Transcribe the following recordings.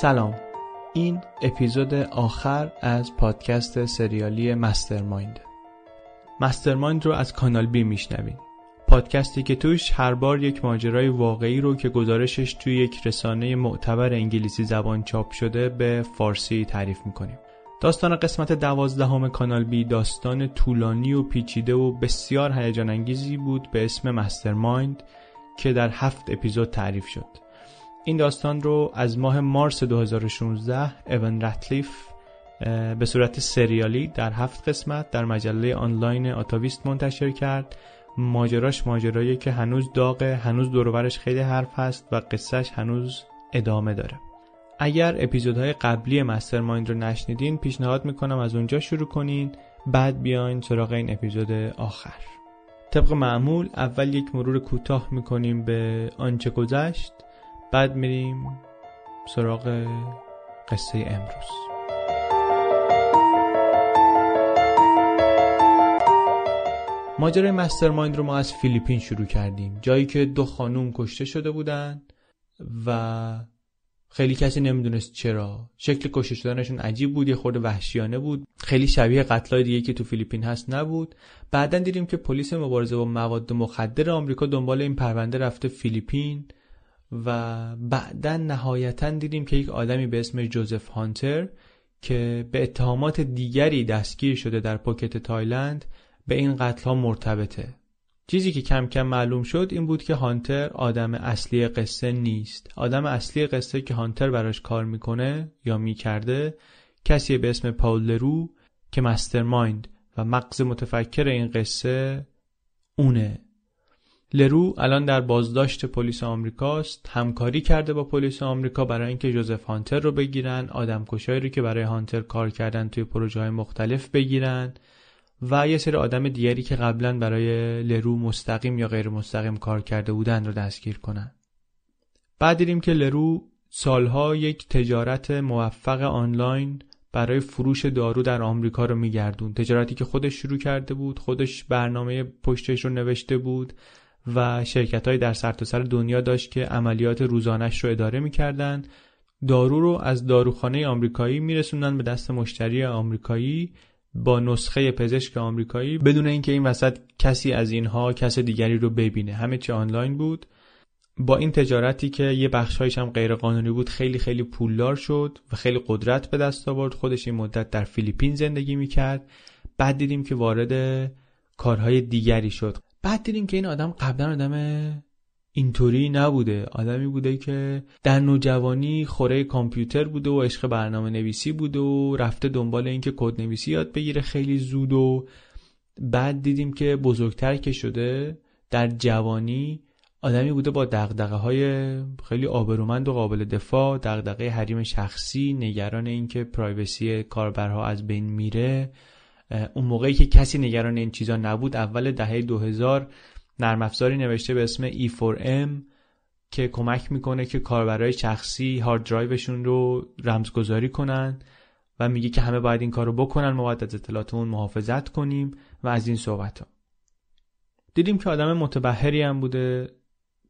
سلام. این اپیزود آخر از پادکست سریالی مسترمایند. مسترمایند رو از کانال بی میشنوین پادکستی که توش هر بار یک ماجرای واقعی رو که گزارشش توی یک رسانه معتبر انگلیسی زبان چاپ شده به فارسی تعریف می‌کنیم. داستان قسمت دوازدهم کانال بی داستان طولانی و پیچیده و بسیار هیجان انگیزی بود به اسم مسترمایند که در هفت اپیزود تعریف شد. این داستان رو از ماه مارس 2016 اون رتلیف به صورت سریالی در هفت قسمت در مجله آنلاین آتاویست منتشر کرد. ماجراش ماجرایی که هنوز داغه هنوز دورورش خیلی حرف هست و قصهش هنوز ادامه داره. اگر اپیزودهای قبلی مسترمایند رو نشنیدین پیشنهاد می‌کنم از اونجا شروع کنین. بعد بیاین سراغ این اپیزود آخر. طبق معمول اول یک مرور کوتاه می‌کنیم به آنچه گذشت. بعد میریم سراغ قصه امروز. ماجرای مسترمایند رو ما از فیلیپین شروع کردیم. جایی که دو خانوم کشته شده بودن و خیلی کسی نمی‌دونست چرا. شکل کشته شدنشون عجیب بود یه خورده وحشیانه بود. خیلی شبیه قتلای دیگه که تو فیلیپین هست نبود. بعدا دیدیم که پلیس مبارزه با مواد مخدر آمریکا دنبال این پرونده رفته فیلیپین. و بعدا نهایتا دیدیم که یک آدمی به اسم جوزف هانتر که به اتهامات دیگری دستگیر شده در پوکت تایلند به این قتل ها مرتبطه. چیزی که کم کم معلوم شد این بود که هانتر آدم اصلی قصه نیست. آدم اصلی قصه که هانتر براش کار می‌کنه یا می‌کرده کسی به اسم پاول لرو که مسترمایند و مغز متفکر این قصه اونه. لرو الان در بازداشت پلیس آمریکاست. همکاری کرده با پلیس آمریکا برای اینکه جوزف هانتر رو بگیرن آدمکشایی رو که برای هانتر کار کردن توی پروژه های مختلف بگیرن و یه سری آدم دیگری که قبلا برای لرو مستقیم یا غیر مستقیم کار کرده بودن رو دستگیر کنن. بعد دیدیم که لرو سالها یک تجارت موفق آنلاین برای فروش دارو در آمریکا رو میگردون تجارتی که خودش شروع کرده بود خودش برنامه پشتش رو نوشته بود. و شرکت های در سرتاسر سر دنیا داشت که عملیات روزانش رو اداره می‌کردن دارو رو از داروخانه آمریکایی میرسوندن به دست مشتری آمریکایی با نسخه پزشک آمریکایی بدون اینکه این وسط کسی از اینها کس دیگری رو ببینه. همه چی آنلاین بود. با این تجارتی که یه بخشهایش هم غیر قانونی بود خیلی خیلی پولدار شد و خیلی قدرت به دست آورد. خودش این مدت در فیلیپین زندگی می‌کرد. بعد دیدیم که وارد کارهای دیگری شد. بعد دیدیم که این آدم قبلا آدم اینطوری نبوده. آدمی بوده که در نوجوانی خوره کامپیوتر بوده و عشق برنامه نویسی بوده و رفته دنبال اینکه کد نویسی یاد بگیره خیلی زود و بعد دیدیم که بزرگتر که شده در جوانی آدمی بوده با دغدغه های خیلی آبرومند و قابل دفاع دغدغه حریم شخصی نگران اینکه پرایوسی کاربرها از بین میره. اون موقعی که کسی نگران این چیزا نبود اول دهه 2000 نرم افزاری نوشته به اسم E4M که کمک می‌کنه که کاربرای شخصی هارد درایوشون رو رمزگذاری کنن و میگه که همه باید این کارو بکنن ما باید از اطلاعاتمون محافظت کنیم و از این صحبت ها. دیدیم که آدم متبهری هم بوده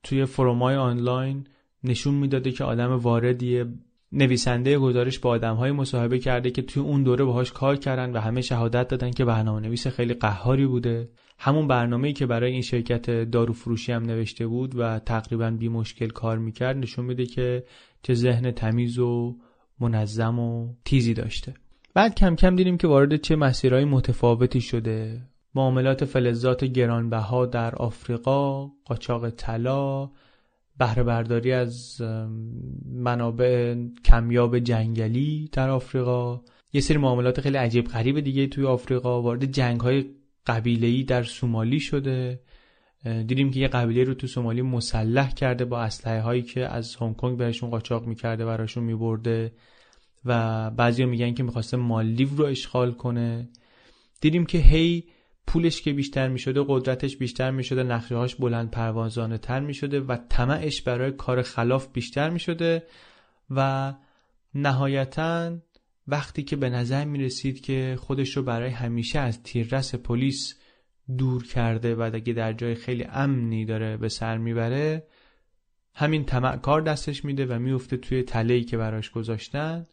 توی فرومای آنلاین نشون می‌داده که آدم واردیه نویسنده گزارش با های مصاحبه کرده که توی اون دوره باهاش کار کردن و همه شهادت دادن که برنامه نویس خیلی قهاری بوده. همون برنامه‌ای که برای این شرکت دارو فروشی هم نوشته بود و تقریبا بی مشکل کار می‌کرد نشون میده که چه ذهن تمیز و منظم و تیزی داشته. بعد کم کم دیدیم که وارد چه مسیرهای متفاوتی شده. معاملات فلزات گرانبها در آفریقا قاچاق طلا بهره برداری از منابع کمیاب جنگلی در آفریقا. یه سری معاملات خیلی عجیب غریب دیگه توی آفریقا. وارد جنگ های قبیله در سومالی شده. دیدیم که یه قبیله رو تو سومالی مسلح کرده با اسلحه هایی که از هنگ کنگ بهشون قاچاق می‌کرده براشون میبرده. و بعضیا میگن که می‌خواسته مالدیو رو اشغال کنه. دیدیم که هی پولش که بیشتر می شده قدرتش بیشتر می شده نقشه هاش بلند پروازانه تر می شده و طمعش برای کار خلاف بیشتر می شده و نهایتا وقتی که به نظر می رسید که خودش رو برای همیشه از تیررس پلیس دور کرده و اگه در جای خیلی امنی داره به سر می‌بره همین کار دستش میده و میفته توی تلهی که براش گذاشتن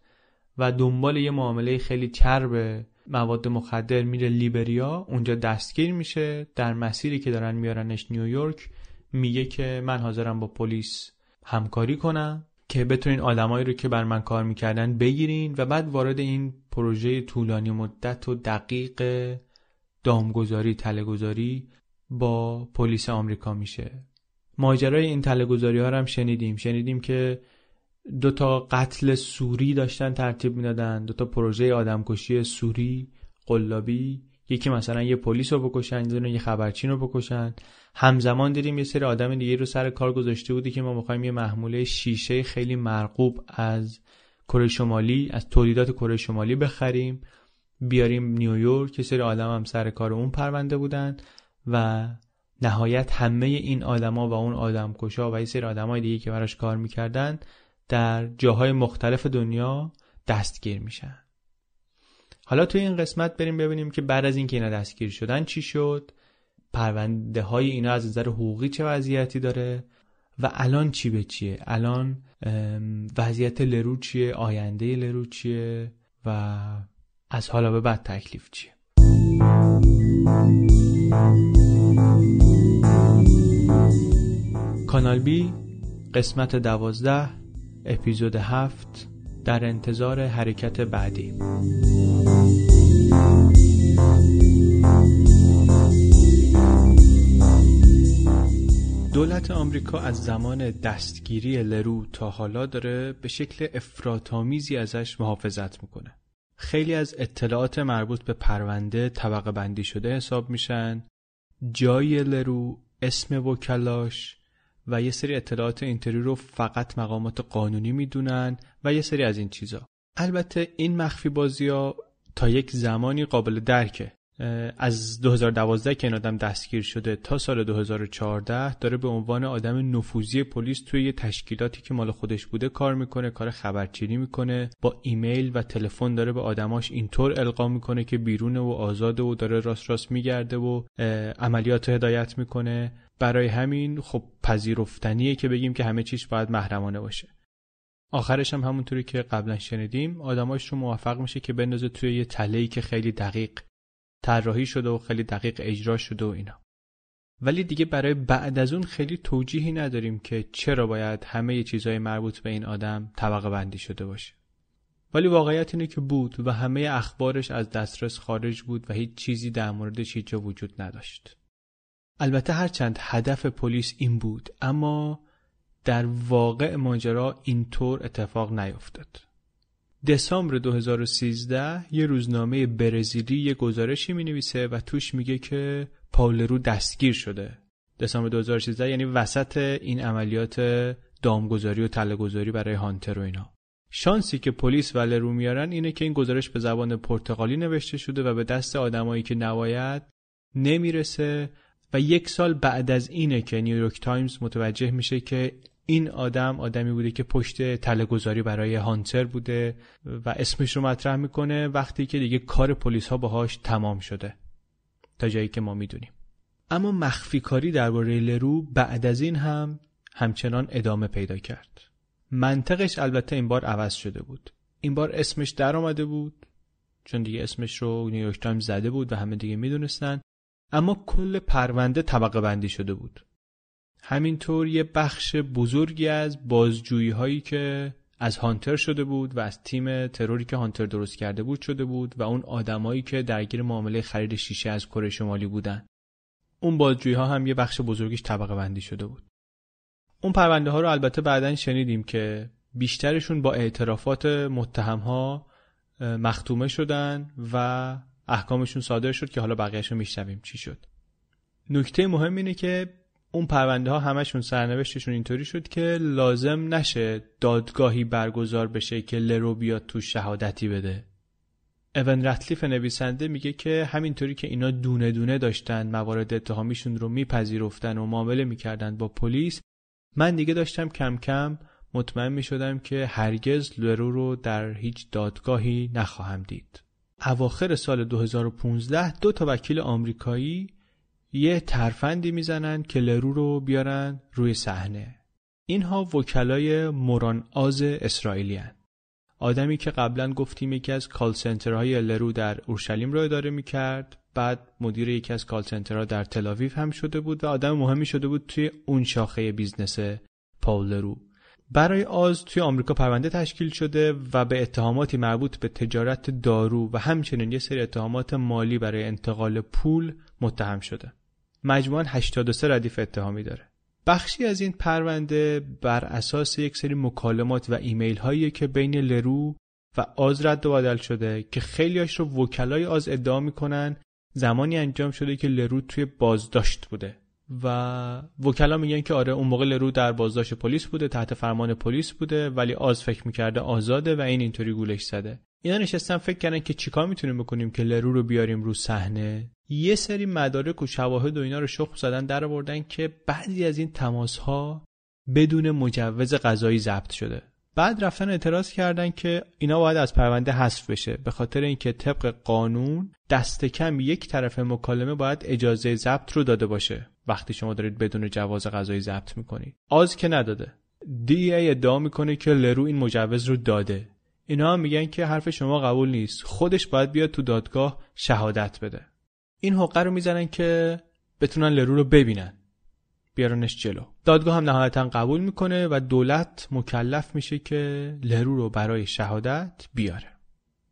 و دنبال یه معامله خیلی چرب مواد مخدر میره لیبریا اونجا دستگیر میشه. در مسیری که دارن میارنش نیویورک میگه که من حاضرم با پلیس همکاری کنم که بتونین آدمایی رو که بر من کار می‌کردن بگیرین و بعد وارد این پروژه طولانی مدت و دقیق دامگذاری تلهگذاری با پلیس آمریکا میشه. ماجرای این تلهگذاری ها رو هم شنیدیم. شنیدیم که دو تا قتل سوری داشتن ترتیب می‌دادن. دو تا پروژه آدمکشی سوری قلابی. یکی مثلا یه پلیس رو بکشن یه خبرچین رو بکشن. همزمان دیدیم یه سری آدم دیگه رو سر کار گذاشته بودی که ما می‌خوایم یه محموله شیشه خیلی مرغوب از کره شمالی از تولیدات کره شمالی بخریم. بیاریم نیویورک. یه سری آدم هم سر کار اون پرونده بودن و نهایت همه این آدما و اون آدم کشا و یه سری آدمای دیگه که براش کار می‌کردن در جاهای مختلف دنیا دستگیر میشن. حالا توی این قسمت بریم ببینیم که بعد از اینکه اینا دستگیر شدن چی شد پرونده های اینا از نظر حقوقی چه وضعیتی داره و الان چی به چیه؟ الان وضعیت لرو چیه؟ آینده لرو چیه؟ و از حالا به بعد تکلیف چیه؟ کانال بی قسمت دوازده اپیزود هفت در انتظار حرکت بعدی دولت آمریکا از زمان دستگیری لرو تا حالا داره به شکل افراتامیزی ازش محافظت می‌کنه. خیلی از اطلاعات مربوط به پرونده طبقه بندی شده حساب میشن. جای لرو، اسم وکلاش و یه سری اطلاعات اینتری رو فقط مقامات قانونی می‌دونن و یه سری از این چیزا. البته این مخفی بازی ها تا یک زمانی قابل درکه از 2012 که این آدم دستگیر شده تا سال 2014 داره به عنوان آدم نفوذی پلیس توی یه تشکیلاتی که مال خودش بوده کار می‌کنه کار خبرچینی می‌کنه با ایمیل و تلفن داره به آدماش اینطور القا می‌کنه که بیرونه و آزاده و داره راست راست میگرده و عملیات هدایت می‌کنه برای همین خب پذیرفتنیه که بگیم که همه چیش باید محرمانه باشه. آخرش هم همونطوری که قبلا شنیدیم آدماش رو موفق میشه که بندازه توی یه تله‌ای که خیلی دقیق طراحی شده و خیلی دقیق اجرا شده و اینا. ولی دیگه برای بعد از اون خیلی توجیهی نداریم که چرا باید همه چیزهای مربوط به این آدم طبقه بندی شده باشه. ولی واقعیت اینه که بود و همه اخبارش از دسترس خارج بود و هیچ چیزی در موردش هیچ وجود نداشت. البته هرچند هدف پلیس این بود اما در واقع ماجرا اینطور اتفاق نیفتاد. دسامبر 2013 یه روزنامه برزیلی یه گزارشی می نویسه و توش میگه که پاول لرو دستگیر شده. دسامبر 2013 یعنی وسط این عملیات دامگذاری و تلهگذاری برای هانتر و اینا. شانسی که پلیس و لرو میارن اینه که این گزارش به زبان پرتغالی نوشته شده و به دست آدمایی که نباید نمی‌رسه و یک سال بعد از اینه که نیویورک تایمز متوجه میشه که این آدم آدمی بوده که پشت تله برای هانتر بوده و اسمش رو مطرح می‌کنه وقتی که دیگه کار پلیس ها باهاش تمام شده. تا جایی که ما می‌دونیم. اما مخفی کاری درباره لرو بعد از این هم همچنان ادامه پیدا کرد. منطقش البته این بار عوض شده بود. این بار اسمش در آمده بود چون دیگه اسمش رو نیویورک تایمز زده بود و همه دیگه می‌دونستن. اما کل پرونده طبقه بندی شده بود. همینطور یه بخش بزرگی از بازجویی هایی که از هانتر شده بود و از تیم تروری که هانتر درست کرده بود شده بود و اون آدمایی که درگیر معامله خرید شیشه از کره شمالی بودن. اون بازجویی ها هم یه بخش بزرگیش طبقه بندی شده بود. اون پرونده ها رو البته بعدا شنیدیم که بیشترشون با اعترافات متهم ها مختومه شدن و احکامشون صادر شد که حالا بقیهش رو میشنویم. چی شد؟ نکته مهم اینه که اون پرونده ها همشون سرنوشتشون اینطوری شد که لازم نشه دادگاهی برگزار بشه که لرو بیاد تو شهادتی بده. اون رتلیف نویسنده میگه که همینطوری که اینا دونه دونه داشتن موارد اتهامیشون رو میپذیرفتن و معامله می‌کردن با پلیس من دیگه داشتم کم کم مطمئن می‌شدم که هرگز لرو رو در هیچ دادگاهی نخواهم دید. اواخر سال 2015 دو تا وکیل آمریکایی یه ترفندی می‌زنن که لرو رو بیارن روی صحنه اینها وکلای موران آز اسرائیلی هن. آدمی که قبلا گفتیم یکی از call center های لرو در اورشلیم رو اداره می‌کرد بعد مدیر یکی از call center ها در تلاویو هم شده بود و آدم مهمی شده بود توی اون شاخه business پاول لرو برای آز توی آمریکا پرونده تشکیل شده و به اتهاماتی مربوط به تجارت دارو و همچنین یه سری اتهامات مالی برای انتقال پول متهم شده. مجموعاً 83 ردیف اتهامی داره. بخشی از این پرونده بر اساس یک سری مکالمات و ایمیل هایی که بین لرو و آز رد و بدل شده که خیلیاش رو وکلای آز ادعا می‌کنن زمانی انجام شده که لرو توی بازداشت بوده و وکلا میگن که آره اون موقع لرو در بازداشت پلیس بوده تحت فرمان پلیس بوده ولی آز فکر می‌کرده آزاده و این اینطوری گولش زده. اینا نشستن فکر کردن که چیکار می‌تونیم بکنیم که لرو رو بیاریم رو صحنه. یه سری مدارک و شواهد و اینا رو شخص زدن در آوردن که بعضی از این تماس ها بدون مجوز قضایی ضبط شده. بعد رفتن اعتراض کردن که اینا باید از پرونده حذف بشه. به خاطر اینکه طبق قانون دست کم یک طرف مکالمه باید اجازه ضبط رو داده باشه. وقتی شما دارید بدون جواز قضایی ضبط می‌کنید آز که نداده. دی ای ادعا می‌کنه که لرو این مجوز رو داده. اینا هم میگن که حرف شما قبول نیست. خودش باید بیاد تو دادگاه شهادت بده. این حقه رو می‌زنن که بتونن لرو رو ببینن. بیارنش جلو. دادگاه هم نهایتا قبول می‌کنه و دولت مکلف میشه که لرو رو برای شهادت بیاره.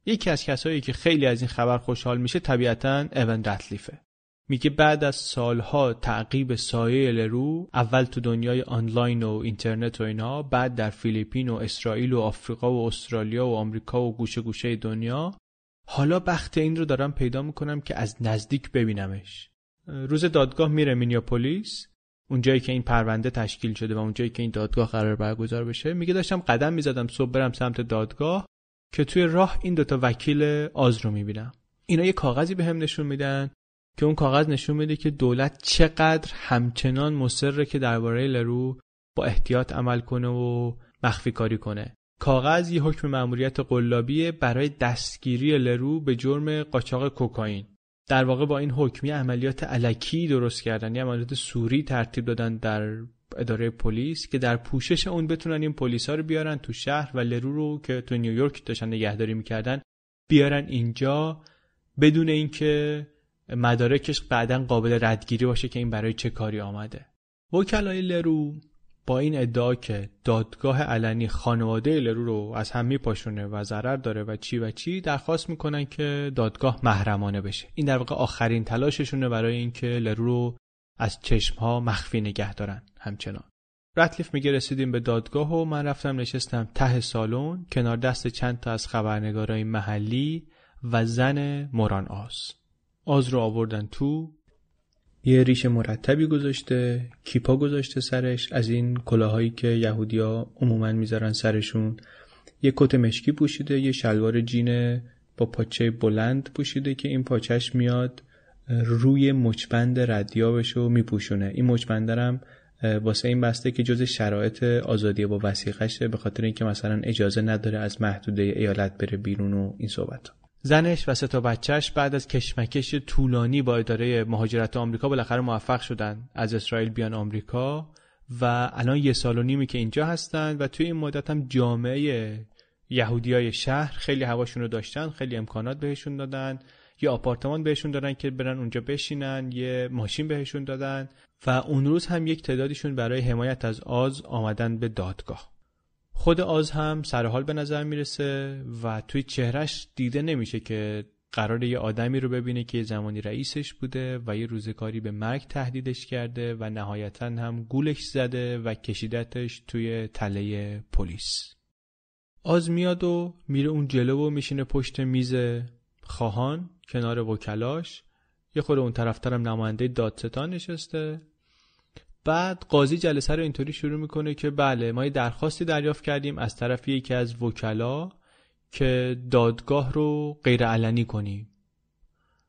یکی از کسایی که خیلی از این خبر خوشحال میشه طبیعتا اون رتلیفه میگه بعد از سالها تعقیب سایه لرو اول تو دنیای آنلاین و اینترنت و اینا بعد در فیلیپین و اسرائیل و آفریقا و استرالیا و آمریکا و گوشه گوشه دنیا. حالا بخت این رو دارم پیدا می‌کنم که از نزدیک ببینمش. روز دادگاه میره مینیاپولیس اونجایی که این پرونده تشکیل شده و اونجایی که این دادگاه قرار برگزار بشه. میگه داشتم قدم می‌زدم صبح برم سمت دادگاه که توی راه این دوتا وکیل آز رو می‌بینم. اینا یه کاغذی به هم نشون میدن. که اون کاغذ نشون میده که دولت چقدر همچنان مصره که درباره لرو با احتیاط عمل کنه و مخفی کاری کنه. کاغذ یه حکم مأموریت قلابیه برای دستگیری لرو به جرم قاچاق کوکائین. در واقع با این حکمی عملیات علکی درست کردن یه عملیات سوری ترتیب دادن در اداره پلیس که در پوشش اون بتونن این پلیس رو بیارن تو شهر و لرو رو که تو نیویورک داشتن نگهداری می‌کردن بیارن اینجا بدون اینکه مدارکش بعدا قابل ردگیری باشه که این برای چه کاری آمده. وکلای لرو با این ادعا که دادگاه علنی خانواده لرو رو از هم میپاشونه و ضرر داره و چی و چی درخواست می‌کنن که دادگاه محرمانه بشه. این در واقع آخرین تلاششونه برای اینکه لرو رو از چشم ها مخفی نگه دارن همچنان. رتلیف میگه رسیدیم به دادگاه و من رفتم نشستم ته سالن کنار دست چند تا از خبرنگارای محلی و زن موران آز آز رو آوردن تو. یه ریش مرتبی گذاشته کیپا گذاشته سرش از این کلاهایی که یهودیا عموما می‌ذارن سرشون. یه کت مشکی پوشیده یه شلوار جین با پاچه بلند پوشیده که این پاچش میاد روی مچبند ردیابش رو میپوشونه. این مچبندرم واسه این بسته که جز شرایط آزادی با وسیقشه به خاطر اینکه مثلا اجازه نداره از محدوده ایالت بره بیرون و این صحبت زنش و سه تا بچهش بعد از کشمکش طولانی با اداره مهاجرت آمریکا بالاخره موفق شدن. از اسرائیل بیان آمریکا و الان یه سال و نیمی که اینجا هستن و توی این مدت هم جامعه یهودیای شهر خیلی هواشون رو داشتن خیلی امکانات بهشون دادن. یه آپارتمان بهشون دادن که برن اونجا بشینن یه ماشین بهشون دادن و اون روز هم یک تعدادشون برای حمایت از آز آمدن به دادگاه. خود آز هم سرحال به نظر می‌رسه و توی چهرش دیده نمیشه که قرار یه آدمی رو ببینه که زمانی رئیسش بوده و یه روزگاری به مرگ تهدیدش کرده و نهایتا هم گولش زده و کشیدتش توی تله پلیس. آز میاد و میره اون جلو و میشینه پشت میز خواهان کنار وکلاش. یه خود اون طرفترم نماینده دادستان نشسته. بعد قاضی جلسه رو اینطوری شروع می‌کنه که بله ما یه درخواستی دریافت کردیم از طرف یکی از وکلا که دادگاه رو غیر علنی کنیم.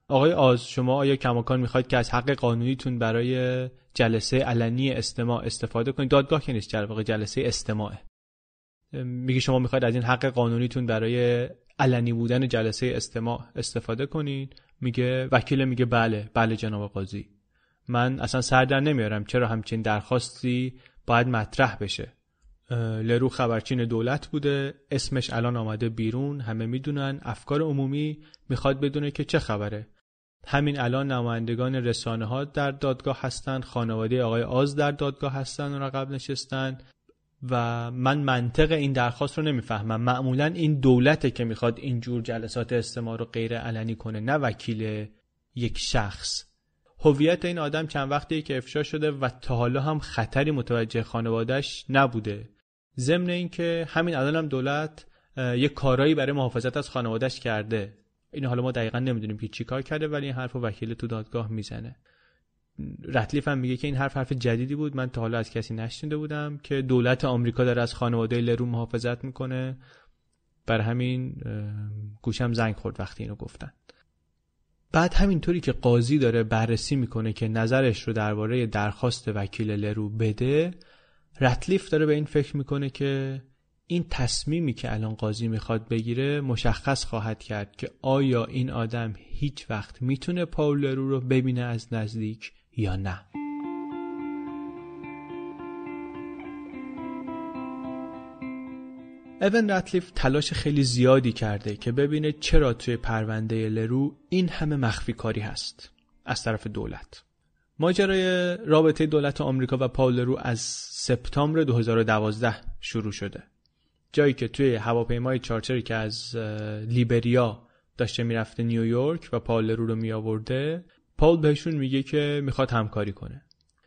آقای آز شما آیا کماکان می‌خواید که از حق قانونیتون برای جلسه علنی استماع استفاده کنید؟ دادگاه که نیست واقع جلسه استماعه میگه شما می‌خواید از این حق قانونیتون برای علنی بودن جلسه استماع استفاده کنید؟ میگه وکیل میگه بله. بله جناب قاضی. من اصلا سر در نمیارم چرا همچین درخواستی باید مطرح بشه. لرو خبرچین دولت بوده اسمش الان آمده بیرون همه می‌دونن افکار عمومی می‌خواد بدونه که چه خبره. همین الان نمایندگان رسانه ها در دادگاه هستند خانواده آقای آز در دادگاه هستند و رقب نشستن و من منطق این درخواست رو نمی‌فهمم. معمولا این دولته که می‌خواد اینجور جلسات استماع رو غیر علنی کنه نه وکیل یک شخص. هویت این آدم چند وقتی که افشا شده و تا حالا هم خطری متوجه خانوادهش نبوده. ضمن اینکه همین الان هم دولت یک کارایی برای محافظت از خانوادهش کرده. این حالا ما دقیقا نمی‌دونیم که چی کار کرده ولی این حرف وکیل تو دادگاه می‌زنه. رتلیف هم میگه که این حرف حرف جدیدی بود. من تا حالا از کسی نشنیده بودم که دولت آمریکا داره از خانواده لرو محافظت می‌کنه. بر همین گوشم زنگ خورد وقتی اینو گفتن. بعد همینطوری که قاضی داره بررسی می‌کنه که نظرش رو درباره درخواست وکیل لرو بده رتلیف داره به این فکر می‌کنه که این تصمیمی که الان قاضی می‌خواد بگیره مشخص خواهد کرد که آیا این آدم هیچ وقت می‌تونه پاول لرو رو ببینه از نزدیک یا نه. اون رتلیف تلاش خیلی زیادی کرده که ببینه چرا توی پرونده لرو این همه مخفی کاری هست از طرف دولت. ماجرای رابطه دولت آمریکا و پاول لرو از سپتامبر 2012 شروع شده. جایی که توی هواپیمای چارچری که از لیبریا داشته می‌رفته نیویورک و پاول لرو رو می آورده پاول بهشون میگه که می‌خواد همکاری کنه.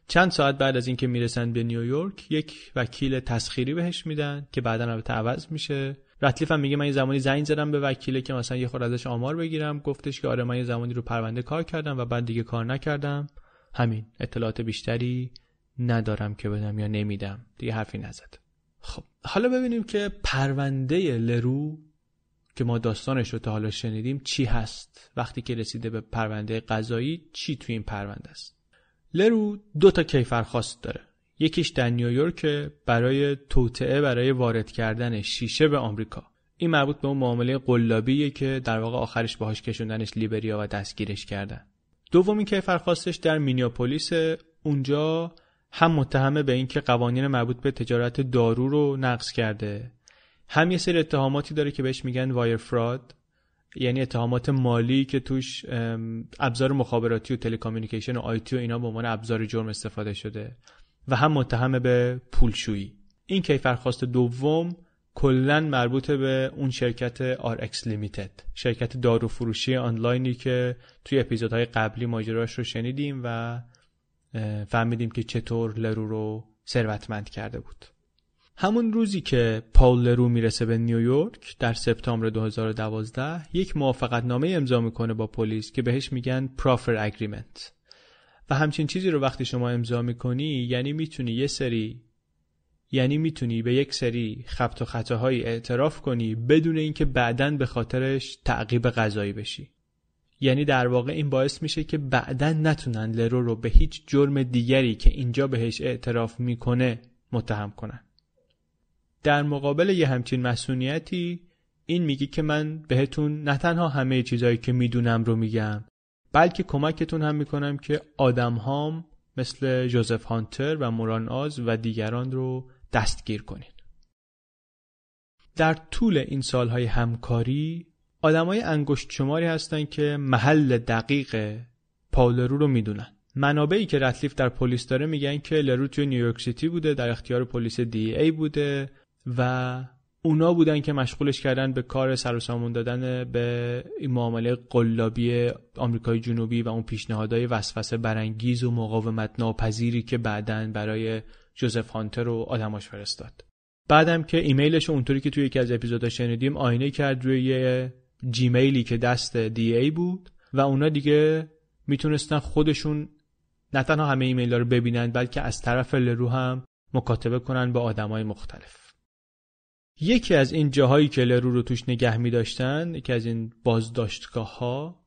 چند ساعت بعد از اینکه می‌رسن به نیویورک یک وکیل تسخیری بهش میدن که بعدا البته عوض میشه. رتلیف هم میگه من یه زمانی زنگ زدم به وکیله که مثلا یه خورده ازش آمار بگیرم. گفتش که آره من یه زمانی رو پرونده کار کردم و بعد دیگه کار نکردم. همین اطلاعات بیشتری ندارم که بدم یا نمیدم. دیگه حرفی نزد. خب حالا ببینیم که پرونده لرو که ما داستانش رو تا حالا شنیدیم چی هست. وقتی که رسیده به پرونده قضایی چی توی این پرونده است؟ لرو دو تا کیفرخواست داره. یکیش در نیویورک برای توطعه برای وارد کردن شیشه به آمریکا. این مربوط به اون معامله قلابیه که در واقع آخرش باهاش کشوندنش لیبریا و دستگیرش کردن. دومین کیفرخواستش در مینیاپولیس. اونجا هم متهمه به اینکه قوانین مربوط به تجارت دارو رو نقض کرده. هم یه سری اتهاماتی داره که بهش میگن وایر فراد. یعنی اتهامات مالی که توش ابزار مخابراتی و تلکامیونیکیشن و آیتی و اینا به عنوان ابزار جرم استفاده شده و هم متهم به پولشویی. این کیفرخواست دوم کلا مربوط به اون شرکت RX Limited شرکت دارو فروشی آنلاینی که توی اپیزودهای قبلی ماجراش رو شنیدیم و فهمیدیم که چطور لرو رو ثروتمند کرده بود. همون روزی که پاول لرو می‌رسه به نیویورک در سپتامبر 2012 یک موافقت نامه امضا می‌کنه با پلیس که بهش میگن پرافر اگریمنت و همچین چیزی رو وقتی شما امضا می‌کنی یعنی می‌تونی یه سری یعنی می‌تونی به یک سری خبت و خطاهایی اعتراف کنی بدون اینکه بعدا به خاطرش تعقیب قضایی بشی. یعنی در واقع این باعث میشه که بعدا نتونن لرو رو به هیچ جرم دیگری که اینجا بهش اعتراف می‌کنه متهم کنن. در مقابل یه همچین مسئولیتی این میگی که من بهتون نه تنها همه چیزهایی که می‌دونم رو میگم بلکه کمکتون هم می‌کنم که آدم هام مثل جوزف هانتر و موران آز و دیگران رو دستگیر کنین در طول این سالهای همکاری آدمای انگشت شماری هستن که محل دقیق پاولرو رو می‌دونن. منابعی که رتلیف در پلیس داره میگن که لرو توی نیویورک سیتی بوده در اختیار پلیس دی ای بوده و اونا بودن که مشغولش کردن به کار سر و دادن به این معامله قلابی آمریکای جنوبی و اون پیشنهادهای وسوسه برانگیز و مقاومت ناپذیری که بعدا برای جوزف هانتر و آدماش فرستاد. بعدم که ایمیلش اونطوری که توی یکی از اپیزودها شنیدیم آینه کرد روی یه جیمیلی که دست دی ای بود و اونا دیگه می‌تونستن خودشون نه تنها همه ایمیل رو ببینن بلکه از طرف لرو هم مکاتبه کنن با آدمای مختلف. یکی از این جاهایی که لرو رو توش نگه می داشتن یکی از این بازداشتگاه ها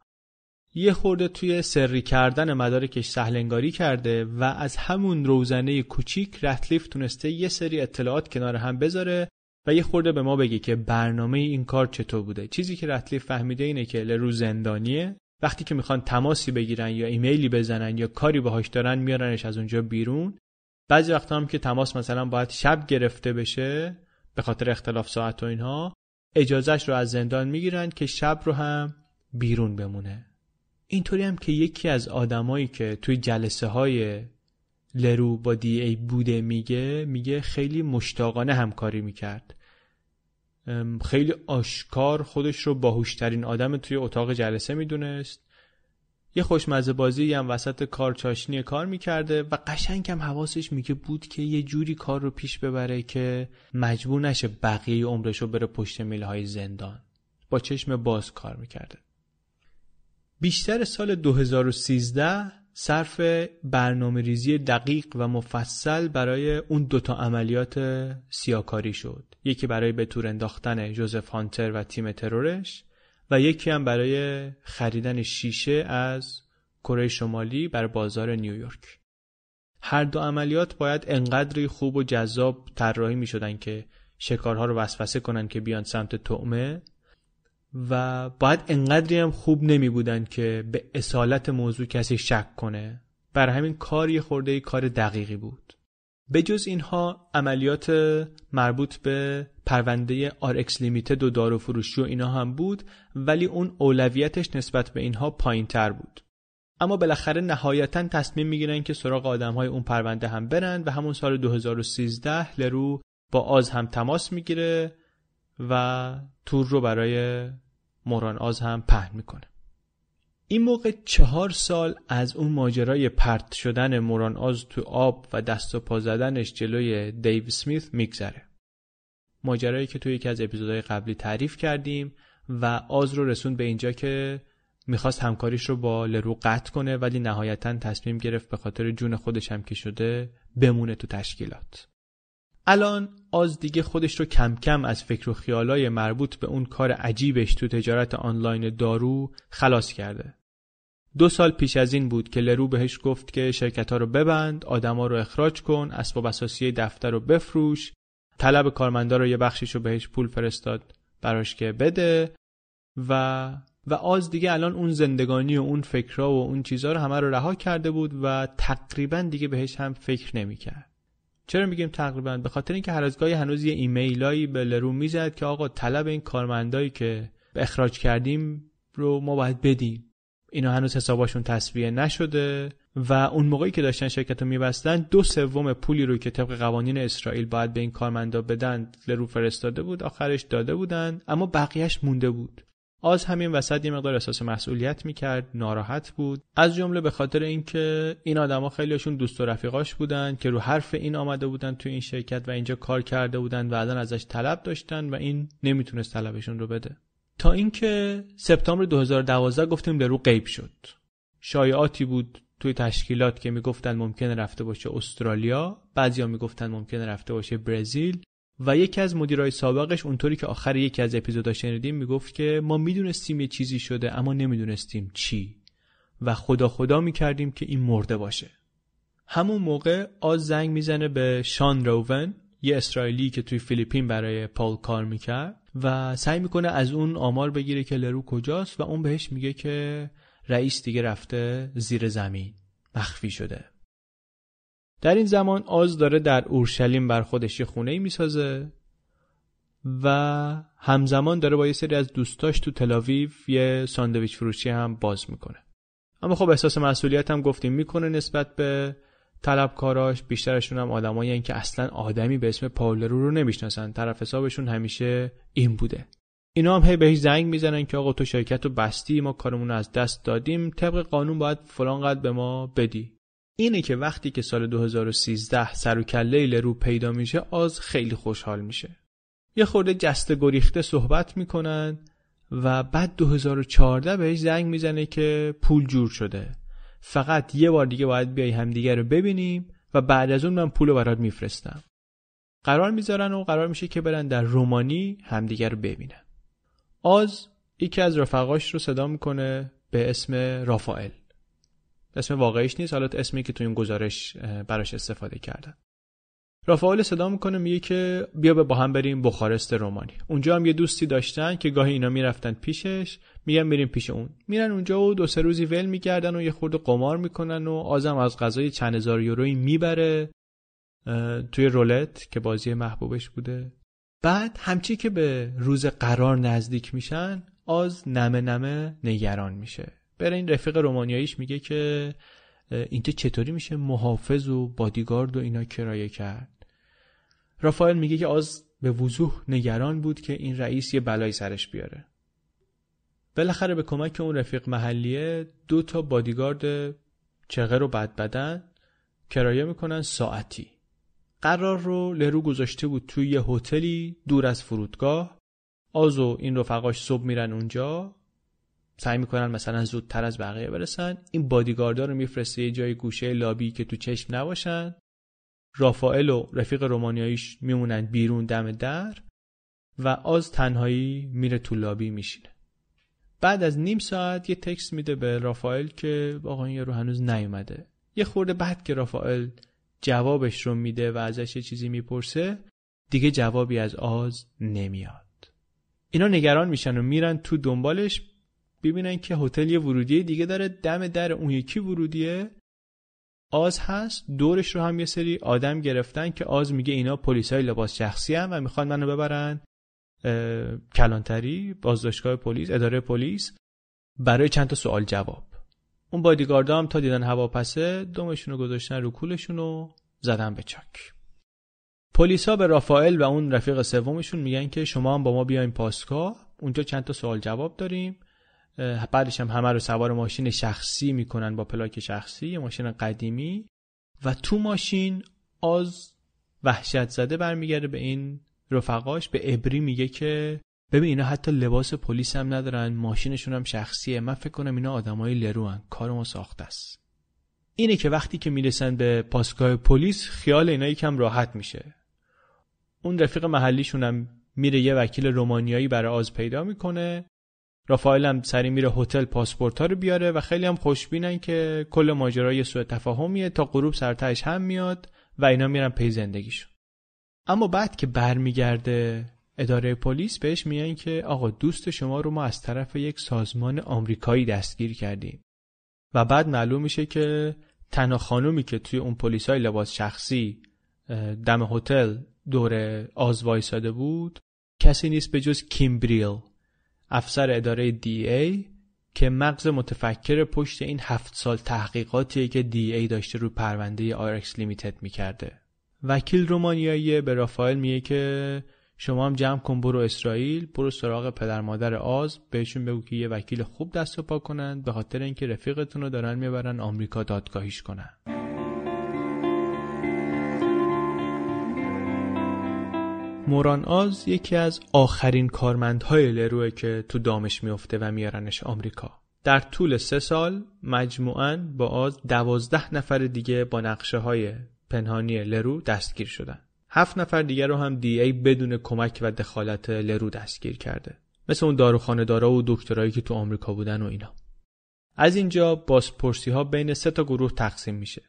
یه خورده توی سری کردن مدارکش سهلنگاری کرده و از همون روزنه کوچیک رتلیف تونسته یه سری اطلاعات کنار هم بذاره و یه خورده به ما بگی که برنامه این کار چطور بوده. چیزی که رتلیف فهمیده اینه که لرو زندانیه. وقتی که می‌خوان تماسی بگیرن یا ایمیلی بزنن یا کاری باهاش دارن میارنش از اونجا بیرون. بعضی وقتا هم که تماس مثلا باید شب گرفته بشه به خاطر اختلاف ساعت و اینها اجازهش رو از زندان می‌گیرن که شب رو هم بیرون بمونه. اینطوری هم که یکی از آدمایی که توی جلسه های لرو با دی ای بوده میگه میگه خیلی مشتاقانه همکاری می‌کرد. خیلی آشکار خودش رو باهوشترین آدم توی اتاق جلسه می‌دونست. یه خوشمزه بازی هم وسط کار چاشنی کار می‌کرده و قشنگ هم حواسش میگه بود که یه جوری کار رو پیش ببره که مجبور نشه بقیه عمرش رو بره پشت میله های زندان. با چشم باز کار می‌کرده. بیشتر سال 2013 صرف برنامه ریزی دقیق و مفصل برای اون دوتا عملیات سیاکاری شد. یکی برای به تور انداختن جوزف هانتر و تیم ترورش و یکی هم برای خریدن شیشه از کره شمالی بر بازار نیویورک هر دو عملیات باید انقدری خوب و جذاب طراحی می شدن که شکارها رو وسوسه کنن که بیان سمت تعمه و باید انقدری هم خوب نمی بودن که به اصالت موضوع کسی شک کنه. بر همین کار یه خورده کار دقیقی بود. به جز اینها عملیات مربوط به پرونده آرکس لیمیتد و دارو فروشی و اینا هم بود ولی اون اولویتش نسبت به اینها پایین تر بود. اما بالاخره نهایتا تصمیم می‌گیرن که سراغ آدم های اون پرونده هم برن و همون سال 2013 لرو با آز هم تماس می‌گیره و تور رو برای موران آز هم پهن می‌کنه. این موقع چهار سال از اون ماجرای پرت شدن موران آز تو آب و دست و پا زدنش جلوی دیو سمیث میگذره ماجرایی که تو یکی از اپیزودهای قبلی تعریف کردیم و آز رو رسون به اینجا که می‌خواست همکاریش رو با لرو قطع کنه ولی نهایتا تصمیم گرفت به خاطر جون خودش هم که شده بمونه تو تشکیلات الان آز دیگه خودش رو کم کم از فکر و خیالای مربوط به اون کار عجیبش تو تجارت آنلاین دارو خلاص کرده. دو سال پیش از این بود که لرو بهش گفت که شرکت ها رو ببند، آدما رو اخراج کن، اسباب اساسی دفتر رو بفروش، طلب کارمندا رو یه بخشیش رو بهش پول فرستاد براش که بده. و و آز دیگه الان اون زندگانی و اون فکرها و اون چیزها رو همه رو رها کرده بود و تقریبا دیگه بهش هم فکر نمی‌کرد. چرا میگیم تقریبا؟ به خاطر اینکه هر از گاهی هنوز یه ایمیلایی به لرو می‌زد که آقا طلب این کارمندایی که اخراج کردیم رو ما باید بدیم. اینا هنوز حساباشون تصویه نشده و اون موقعی که داشتن شرکت رو میبستن دو سوم پولی رو که طبق قوانین اسرائیل باید به این کارمندا بدن لرو فرستاده بود آخرش داده بودن اما بقیهش مونده بود. آز همین وسط یه مقدار احساس مسئولیت می‌کرد ناراحت بود. از جمله به خاطر اینکه این آدما خیلیشون دوست و رفیقاش بودن که رو حرف این آمده بودن تو این شرکت و اینجا کار کرده بودن و الان ازش طلب داشتن و این نمی‌تونست طلبشون رو بده. تا اینکه سپتامبر 2012 گفتیم لرو غیب شد. شایعاتی بود توی تشکیلات که می‌گفتن ممکنه رفته باشه استرالیا بعضیا می‌گفتن ممکنه رفته باشه برزیل و یکی از مدیرای سابقش اونطوری که آخر یکی از اپیزودا شنیدیم می‌گفت که ما می‌دونستیم یه چیزی شده اما نمی‌دونستیم چی و خدا خدا می‌کردیم که این مرده باشه. همون موقع آز زنگ می‌زنه به شان روون یه اسرائیلی که توی فیلیپین برای پال کار می‌کرد و سعی می‌کنه از اون آمار بگیره که لرو کجاست و اون بهش میگه که رئیس دیگه رفته زیر زمین مخفی شده. در این زمان آز داره در اورشلیم بر خودش یه خونه ای می‌سازه و همزمان داره با یه سری از دوستاش تو تلاویو یه ساندویچ فروشی هم باز می‌کنه. اما خب احساس مسئولیت هم گفتیم می‌کنه نسبت به طلبکاراش بیشترشون هم آدمایی که اصلا آدمی به اسم پاولرو رو نمی‌شناسن. طرف حسابشون همیشه این بوده. اینا هم هی بهش زنگ می‌زنن که آقا تو شرکت رو بستی ما کارمون رو از دست دادیم. طبق قانون باید فلان قد به ما بدی. اینه که وقتی که سال 2013 سر و کله لرو پیدا میشه آز خیلی خوشحال میشه. یه خورده جسته گریخته صحبت می‌کنن و بعد 2014 بهش زنگ می‌زنه که پول جور شده. فقط یه بار دیگه باید بیای همدیگه رو ببینیم و بعد از اون من پول رو برات میفرستم. قرار می‌ذارن و قرار میشه که برن در رومانی همدیگه رو ببینن. آز یکی از رفقاش رو صدا می‌کنه به اسم رافائل. اسم واقعیش نیست حالا اسمی که تو این گزارش براش استفاده کردن. رافائل صدا می‌کنه میگه که بیا به با هم بریم بخارست رومانی. اونجا هم یه دوستی داشتن که گاهی اینا می‌رفتن پیشش میگن بریم پیش اون. میرن اونجا و دو سه روزی ول میگردن و یه خورده قمار می‌کنن و آزم از غذای چند هزار یورویی می‌بره توی رولت که بازی محبوبش بوده. بعد همچی که به روز قرار نزدیک میشن آز نمه نمه نگران میشه. بره این رفیق رومانیاییش میگه که اینجا چطوری میشه محافظ و بادیگارد و اینا کرایه کرد؟ رافائل میگه که آز به وضوح نگران بود که این رئیس یه بلایی سرش بیاره. بالاخره به کمک اون رفیق محلیه دو تا بادیگارد چغر و بد بدن کرایه می‌کنن ساعتی. قرار رو لرو گذاشته بود توی یه هتلی دور از فرودگاه. آز و این رفقاش صبح میرن اونجا. سعی می‌کنن مثلا زودتر از بقیه برسن. این بادیگاردا رو میفرسته یه جای گوشه لابی که تو چشم نباشن. رافائل و رفیق رومانیاییش میمونن بیرون دم در و آز تنهایی میره تو لابی میشینه. بعد از نیم ساعت یه تکست میده به رافائل که آقا این رو هنوز نیومده. یه خورده بعد که رافائل جوابش رو میده و ازش یه چیزی می‌پرسه دیگه جوابی از آز نمیاد. اینا نگران میشن و میرن تو دنبالش ببینن که هتل یه ورودی دیگه داره دم در اون یکی ورودیه. آز هست دورش رو هم یه سری آدم گرفتن که آز میگه اینا پلیسای لباس شخصی هم و می‌خوان منو ببرن. کلانتری بازداشتگاه پلیس اداره پلیس برای چند تا سوال جواب. اون بادیگاردا هم تا دیدن هواپسه دومشون رو گذاشتن رو کولشون و زدن به چاک. پلیسا به رافائل و اون رفیق سومشون میگن که شما هم با ما بیاین پاسگاه. اونجا چند تا سوال جواب داریم. بعدش هم همه رو سوار ماشین شخصی می‌کنن با پلاک شخصی یه ماشین قدیمی. و تو ماشین آز وحشت زده برمیگرده به این رفقاش به ابری میگه که ببین اینا حتی لباس پلیس هم ندارن ماشینشون هم شخصیه. من فکر کنم اینا آدمای لرو هن. کار ما ساخته است. اینه که وقتی که می‌رسن به پاسگاه پلیس خیال اینا یکم راحت میشه. اون رفیق محلیشون هم میره یه وکیل رومانیایی برای آز پیدا می‌کنه. رافائل هم سری میره هتل پاسپورت ها رو بیاره و خیلی هم خوشبینن که کل ماجرای سوء تفاهمیه. تا غروب سرتش هم میاد و اینا میرن پی زندگیشون. اما بعد که برمیگرده اداره پلیس بهش میگن که آقا دوست شما رو ما از طرف یک سازمان آمریکایی دستگیر کردیم. و بعد معلوم میشه که تنها خانومی که توی اون پلیسای لباس شخصی دم هتل دور آز وایساده بود کسی نیست به جز کیمبریل افسر اداره DEA که مغز متفکر پشت این هفت سال تحقیقاتیه که DEA داشته رو پرونده RX Limited می‌کرده. وکیل رومانیایی به رافائل میگه که شما هم جمع کن برو اسرائیل برو سراغ پدر مادر آز بهشون بگو که یه وکیل خوب دست و پا کنن به خاطر اینکه رفیقتون رو دارن می‌برن آمریکا دادگاهیش کنن. موران آز یکی از آخرین کارمندهای لروه که تو دامش میفته و میارنش آمریکا. در طول سه سال مجموعاً با آز دوازده نفر دیگه با نقشه های پنهانی لرو دستگیر شدن. هفت نفر دیگر رو هم DEA بدون کمک و دخالت لرو دستگیر کرده. مثل اون داروخانه دارا و دکترایی که تو آمریکا بودن و اینا. از اینجا بازپرسی ها بین سه تا گروه تقسیم میشه.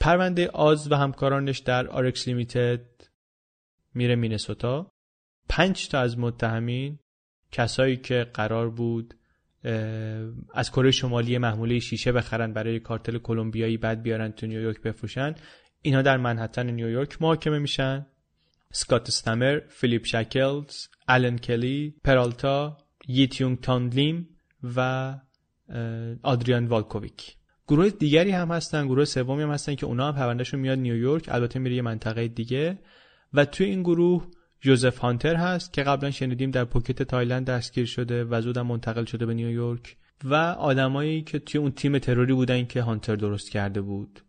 پرونده آز و همکارانش در RX Limited میره مینسوتا. پنج تا از متهمین کسایی که قرار بود از کره شمالی محموله شیشه بخرن برای کارتل کلمبیایی بعد بیارن تو نیویورک بفروشن. اینا در منهتن نیویورک محاکمه میشن. سکات استمر، فیلیپ شکلز، آلن کلی، پرالتا، ییتیونگ تاندلیم و آدریان والکوویک. گروه دیگری هم هستن گروه سومی هم هستن که اونا هم پروندهشون میاد نیویورک البته میره یه منطقه دیگه. و توی این گروه جوزف هانتر هست که قبلا شنیدیم در پوکت تایلند دستگیر شده و زودم منتقل شده به نیویورک. و آدمایی که توی اون تیم تروری بودن که هانتر درست کرده بود.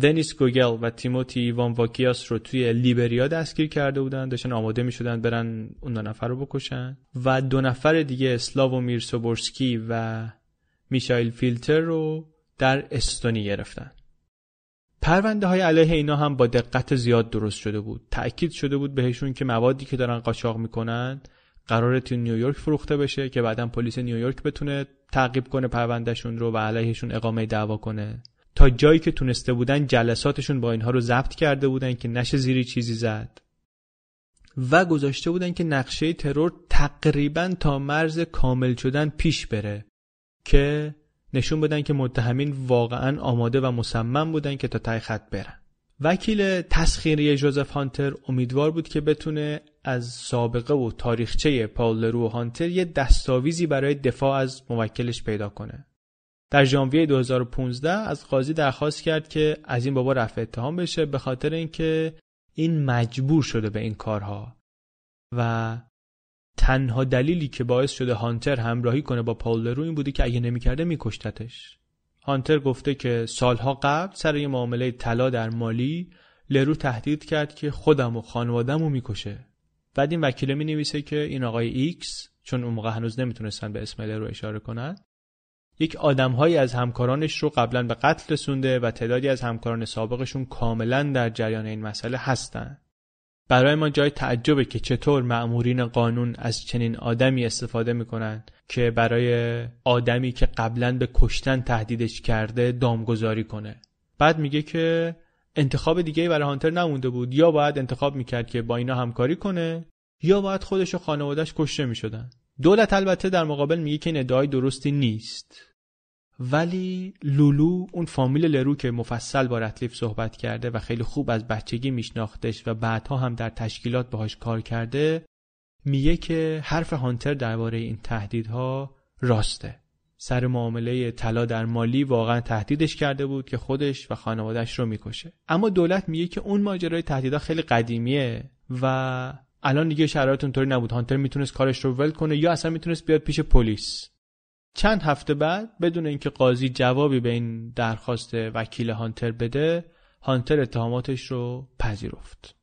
دنیس گوگل و تیموتی وان واکیاس رو توی لیبریا دستگیر کرده بودن داشتن آماده می شدن برن اون دو نفر رو بکشن. و دو نفر دیگه اسلاومیر سوبورسکی و میشایل فیلتر رو در استونی گرفتن. پرونده های علیه اینا هم با دقت زیاد درست شده بود. تأکید شده بود بهشون که موادی که دارن قاچاق می‌کنن قراره تو نیویورک فروخته بشه که بعدا پلیس نیویورک بتونه تعقیب کنه پروندهشون رو و علیهشون اقامه دعوا کنه. تا جایی که تونسته بودن جلساتشون با اینها رو ضبط کرده بودن که نشه زیری چیزی زد و گذاشته بودن که نقشه ترور تقریبا تا مرز کامل شدن پیش بره که نشون بدن که متهمین واقعا آماده و مصمم بودن که تا تای خط برن وکیل تسخیری جوزف هانتر امیدوار بود که بتونه از سابقه و تاریخچه پاول لرو و هانتر یه دستاویزی برای دفاع از موکلش پیدا کنه. در ژانویه 2015 از قاضی درخواست کرد که از این بابا رفع اتهام بشه به خاطر اینکه این مجبور شده به این کارها و تنها دلیلی که باعث شده هانتر همراهی کنه با پاول لرو این بوده که اگه نمی‌کرده میکشتتش. هانتر گفته که سالها قبل سر یه معامله طلا در مالی لرو تهدید کرد که خودم و خانوادم رو می‌کشه. بعد این وکیله می نویسه که این آقای ایکس چون اون موقع هنوز نمی‌تونستن به اسم لرو اشاره کنن یک آدمهایی از همکارانش رو قبلا به قتل رسونده و تعدادی از همکاران سابقشون کاملا در جریان این مسئله هستند. برای ما جای تعجبه که چطور مأمورین قانون از چنین آدمی استفاده می‌کنن که برای آدمی که قبلا به کشتن تهدیدش کرده دامگذاری کنه. بعد میگه که انتخاب دیگه برای هانتر نمونده بود. یا باید انتخاب می‌کرد که با اینا همکاری کنه یا باید خودش و خانوادهش کشته می‌شدن. دولت البته در مقابل میگه که این ادعای درستی نیست. ولی لولو اون فامیل لرو که مفصل با رتلیف صحبت کرده و خیلی خوب از بچگی میشناختش و بعدها هم در تشکیلات باهاش کار کرده میگه که حرف هانتر درباره این تهدیدها راسته. سر معامله طلا در مالی واقعا تهدیدش کرده بود که خودش و خانوادهش رو می‌کشه. اما دولت میگه که اون ماجرای تهدیدها خیلی قدیمیه و الان دیگه شرایط اونطوری نبود. هانتر می‌تونست کارش رو ول کنه یا اصلا می‌تونست بیاد پیش پلیس. چند هفته بعد بدون اینکه قاضی جوابی به این درخواست وکیل هانتر بده هانتر اتهاماتش رو پذیرفت.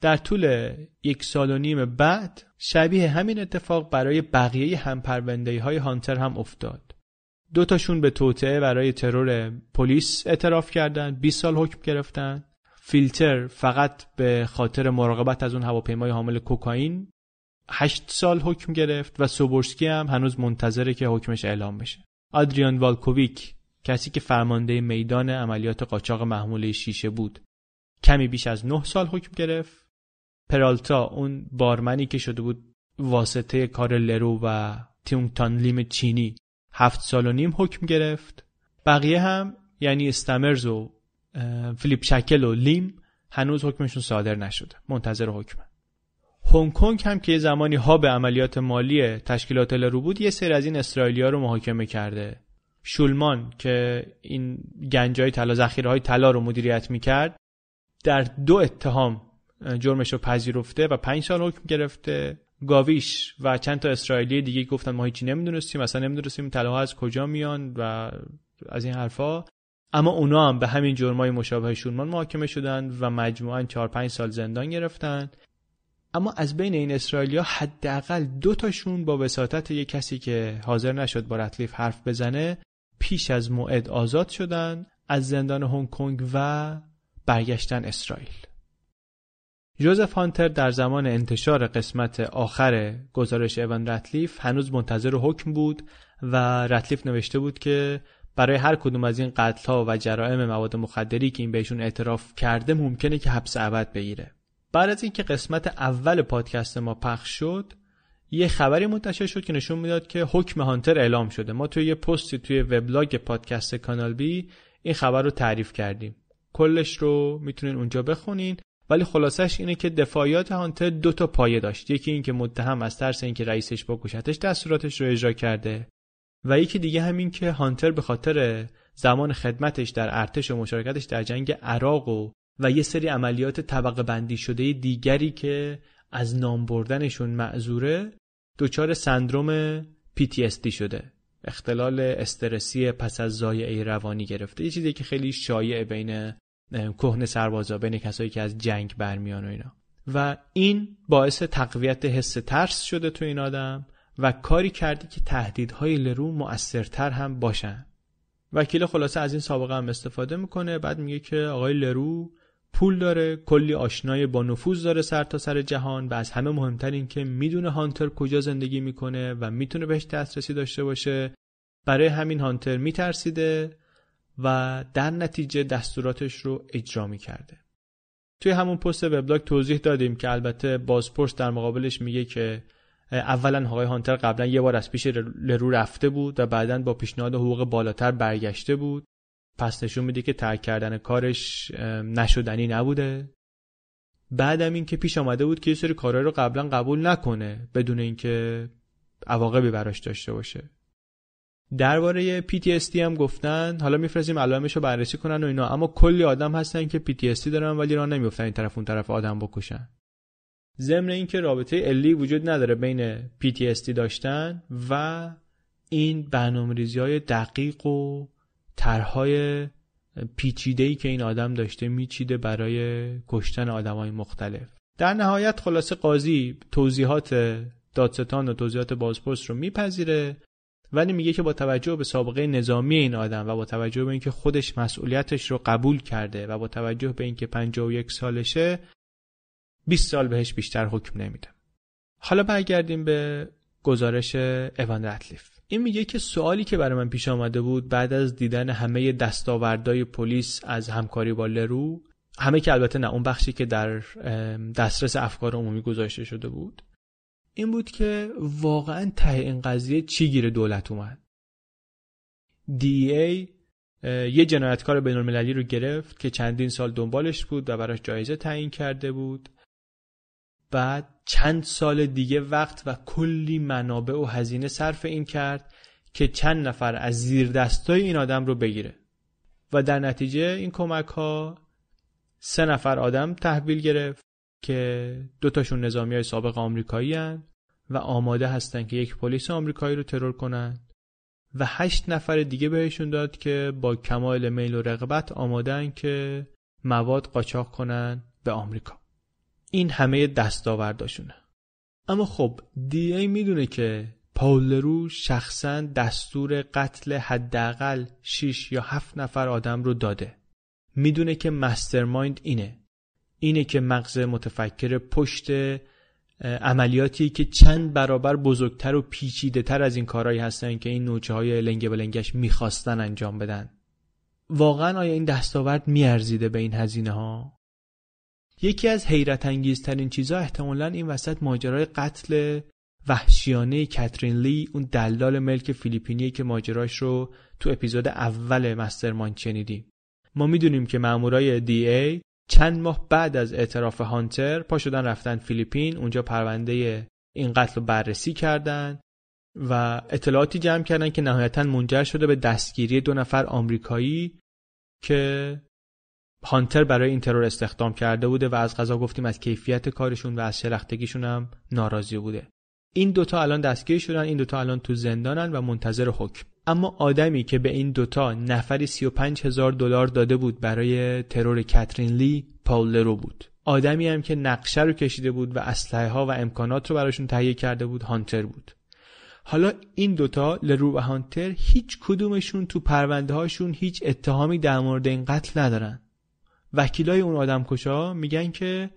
در طول یک سال و نیم بعد شبیه همین اتفاق برای بقیه هم های هانتر هم افتاد. دو تاشون به توطعه برای ترور پلیس اعتراف کردند 20 سال حکم گرفتن فیلتر فقط به خاطر مراقبت از اون هواپیمای حامل کوکائین هشت سال حکم گرفت و سوبورسکی هم هنوز منتظره که حکمش اعلام بشه. آدریان والکوویک کسی که فرمانده میدان عملیات قاچاق محموله شیشه بود. کمی بیش از نه سال حکم گرفت. پرالتا اون بارمنی که شده بود واسطه کار لرو و تیونگتان لیم چینی هفت سال و نیم حکم گرفت. بقیه هم یعنی استمرز و فیلیپ شکل و لیم هنوز حکمشون صادر نشده. منتظر حکمه. هنگ کنگ هم که یه زمانی ها به عملیات مالی تشکیلات لرو بود یه سری از این اسرائیلیا رو محاکمه کرده. شولمان که این گنجای طلا ذخیره های طلا رو مدیریت می‌کرد در دو اتهام جرمش رو پذیرفته و پنج سال حکم گرفته. گاویش و چند تا اسرائیلی دیگه گفتن ما هیچی نمی‌دونستیم اصلا نمی‌دونستیم طلاها از کجا میان و از این حرفا. اما اونا هم به همین جرمای مشابه شولمان محاکمه شدند و مجموعا 4 5 سال زندان گرفتن. اما از بین این اسرائیلیا حداقل دو تاشون با وساطت یک کسی که حاضر نشد با رتلیف حرف بزنه پیش از موعد آزاد شدن از زندان هنگ کنگ و برگشتن اسرائیل. جوزف هانتر در زمان انتشار قسمت آخر گزارش اون رتلیف هنوز منتظر حکم بود و رتلیف نوشته بود که برای هر کدوم از این قتل ها و جرائم مواد مخدری که این بهشون اعتراف کرده ممکنه که حبس ابد بگیره. بعد از اینکه قسمت اول پادکست ما پخش شد یه خبری منتشر شد که نشون می‌داد که حکم هانتر اعلام شده. ما توی یه پستی توی وبلاگ پادکست کانال بی این خبر رو تعریف کردیم. کلش رو می‌تونین اونجا بخونین. ولی خلاصش اینه که دفاعیات هانتر دو تا پایه داشت. یکی اینکه متهم از ترس اینکه رئیسش بکشتش دستوراتش رو اجرا کرده و یکی دیگه همین که هانتر به خاطر زمان خدمتش در ارتش و مشارکتش در جنگ عراق و و یه سری عملیات طبقه بندی شده دیگری که از نام بردنشون معذوره دچار سندروم PTSD شده. اختلال استرسی پس از زایعه روانی گرفته. یه چیزی که خیلی شایع بین کهن سربازا بین کسایی که از جنگ برمیان و اینا. و این باعث تقویت حس ترس شده تو این آدم و کاری کردی که تهدیدهای لرو مؤثرتر هم باشن. وکیل خلاصه از این سابقه هم استفاده می‌کنه بعد میگه که آقای لرو پول داره کلی آشنای با نفوذ داره سر تا سر جهان و از همه مهمتر این که می‌دونه هانتر کجا زندگی می‌کنه و می‌تونه بهش دسترسی داشته باشه. برای همین هانتر میترسیده و در نتیجه دستوراتش رو اجرا می‌کرده. توی همون پست وبلاگ توضیح دادیم که البته بازپرس در مقابلش میگه که اولا آقای هانتر قبلا یه بار از پیش لرو رفته بود و بعدا با پیشنهاد حقوق بالاتر برگشته بود. پس نشون میده که ترک کردن کارش نشدنی نبوده. بعدم این که پیش آمده بود که یه سری کارهای رو قبلا قبول نکنه بدون اینکه عواقبی براش داشته باشه. درباره PTSD هم گفتن. حالا میفرستیم علائمش رو بررسی کنن و اینا. اما کلی آدم هستن که PTSD دارن ولی راه نمیفتن این طرف اون طرف آدم بکشن. ضمن اینکه رابطه علی وجود نداره بین PTSD داشتن و این برنامه‌ریزی های دقیق و طرحهای پیچیده که این آدم داشته میچیده برای کشتن آدمای مختلف. در نهایت خلاصه قاضی توضیحات دادستان و توضیحات بازپرس رو میپذیره ولی میگه که با توجه به سابقه نظامی این آدم و با توجه به اینکه خودش مسئولیتش رو قبول کرده و با توجه به اینکه 51 سالشه 20 سال بهش بیشتر حکم نمیده. حالا برگردیم به گزارش اوان رتلیف. این میگه که سوالی که برای من پیش آمده بود بعد از دیدن همه دستاوردهای پلیس از همکاری با لرو همه که البته نه اون بخشی که در دسترس افکار عمومی گذاشته شده بود این بود که واقعا ته این قضیه چی گیر دولت اومد. دی ای یه جنایتکار بین المللی رو گرفت که چندین سال دنبالش بود و براش جایزه تعیین کرده بود. بعد چند سال دیگه وقت و کلی منابع و هزینه صرف این کرد که چند نفر از زیر دستای این آدم رو بگیره. و در نتیجه این کمک ها سه نفر آدم تحویل گرفت که دوتاشون نظامی های سابق آمریکایی هن و آماده هستن که یک پلیس آمریکایی رو ترور کنن و هشت نفر دیگه بهشون داد که با کمال میل و رغبت آمادن که مواد قاچاق کنن به آمریکا. این همه دستاورداشونه. اما خب دی ای می‌دونه که پاولرو شخصا دستور قتل حداقل 6 یا 7 نفر آدم رو داده. می‌دونه که مسترمایند اینه. اینه که مغز متفکر پشت عملیاتی که چند برابر بزرگتر و پیچیده تر از این کارهایی هستن که این نوچه های لنگه بلنگش می‌خواستن انجام بدن. واقعا آیا این دستاورد میارزیده به این هزینه ها یکی از حیرت انگیزترین چیزها احتمالا این وسط ماجرای قتل وحشیانه کاترین لی اون دلال ملک فیلیپینی که ماجراش رو تو اپیزود اول مسترمان شنیدیم. ما می‌دونیم که مامورای دی ای چند ماه بعد از اعتراف هانتر پا شدن رفتن فیلیپین اونجا پرونده این قتل رو بررسی کردن و اطلاعاتی جمع کردن که نهایتا منجر شده به دستگیری دو نفر آمریکایی که هانتر برای این ترور استخدام کرده بوده و از غذا گفتیم از کیفیت کارشون و از شلختگیشون هم ناراضی بوده. این دوتا الان دستگیر شدن این دوتا الان تو زندانن و منتظر حکم. اما آدمی که به این دوتا نفری 35 هزار دلار داده بود برای ترور کاترین لی پاولرو بود. آدمی هم که نقشه رو کشیده بود و اسلحه ها و امکانات رو براشون تهیه کرده بود هانتر بود. حالا این دوتا لرو و هانتر هیچ کدومشون تو پرونده هاشون هیچ اتهامی در مورد این قتل ندارن. وکیلای اون آدم کشا میگن که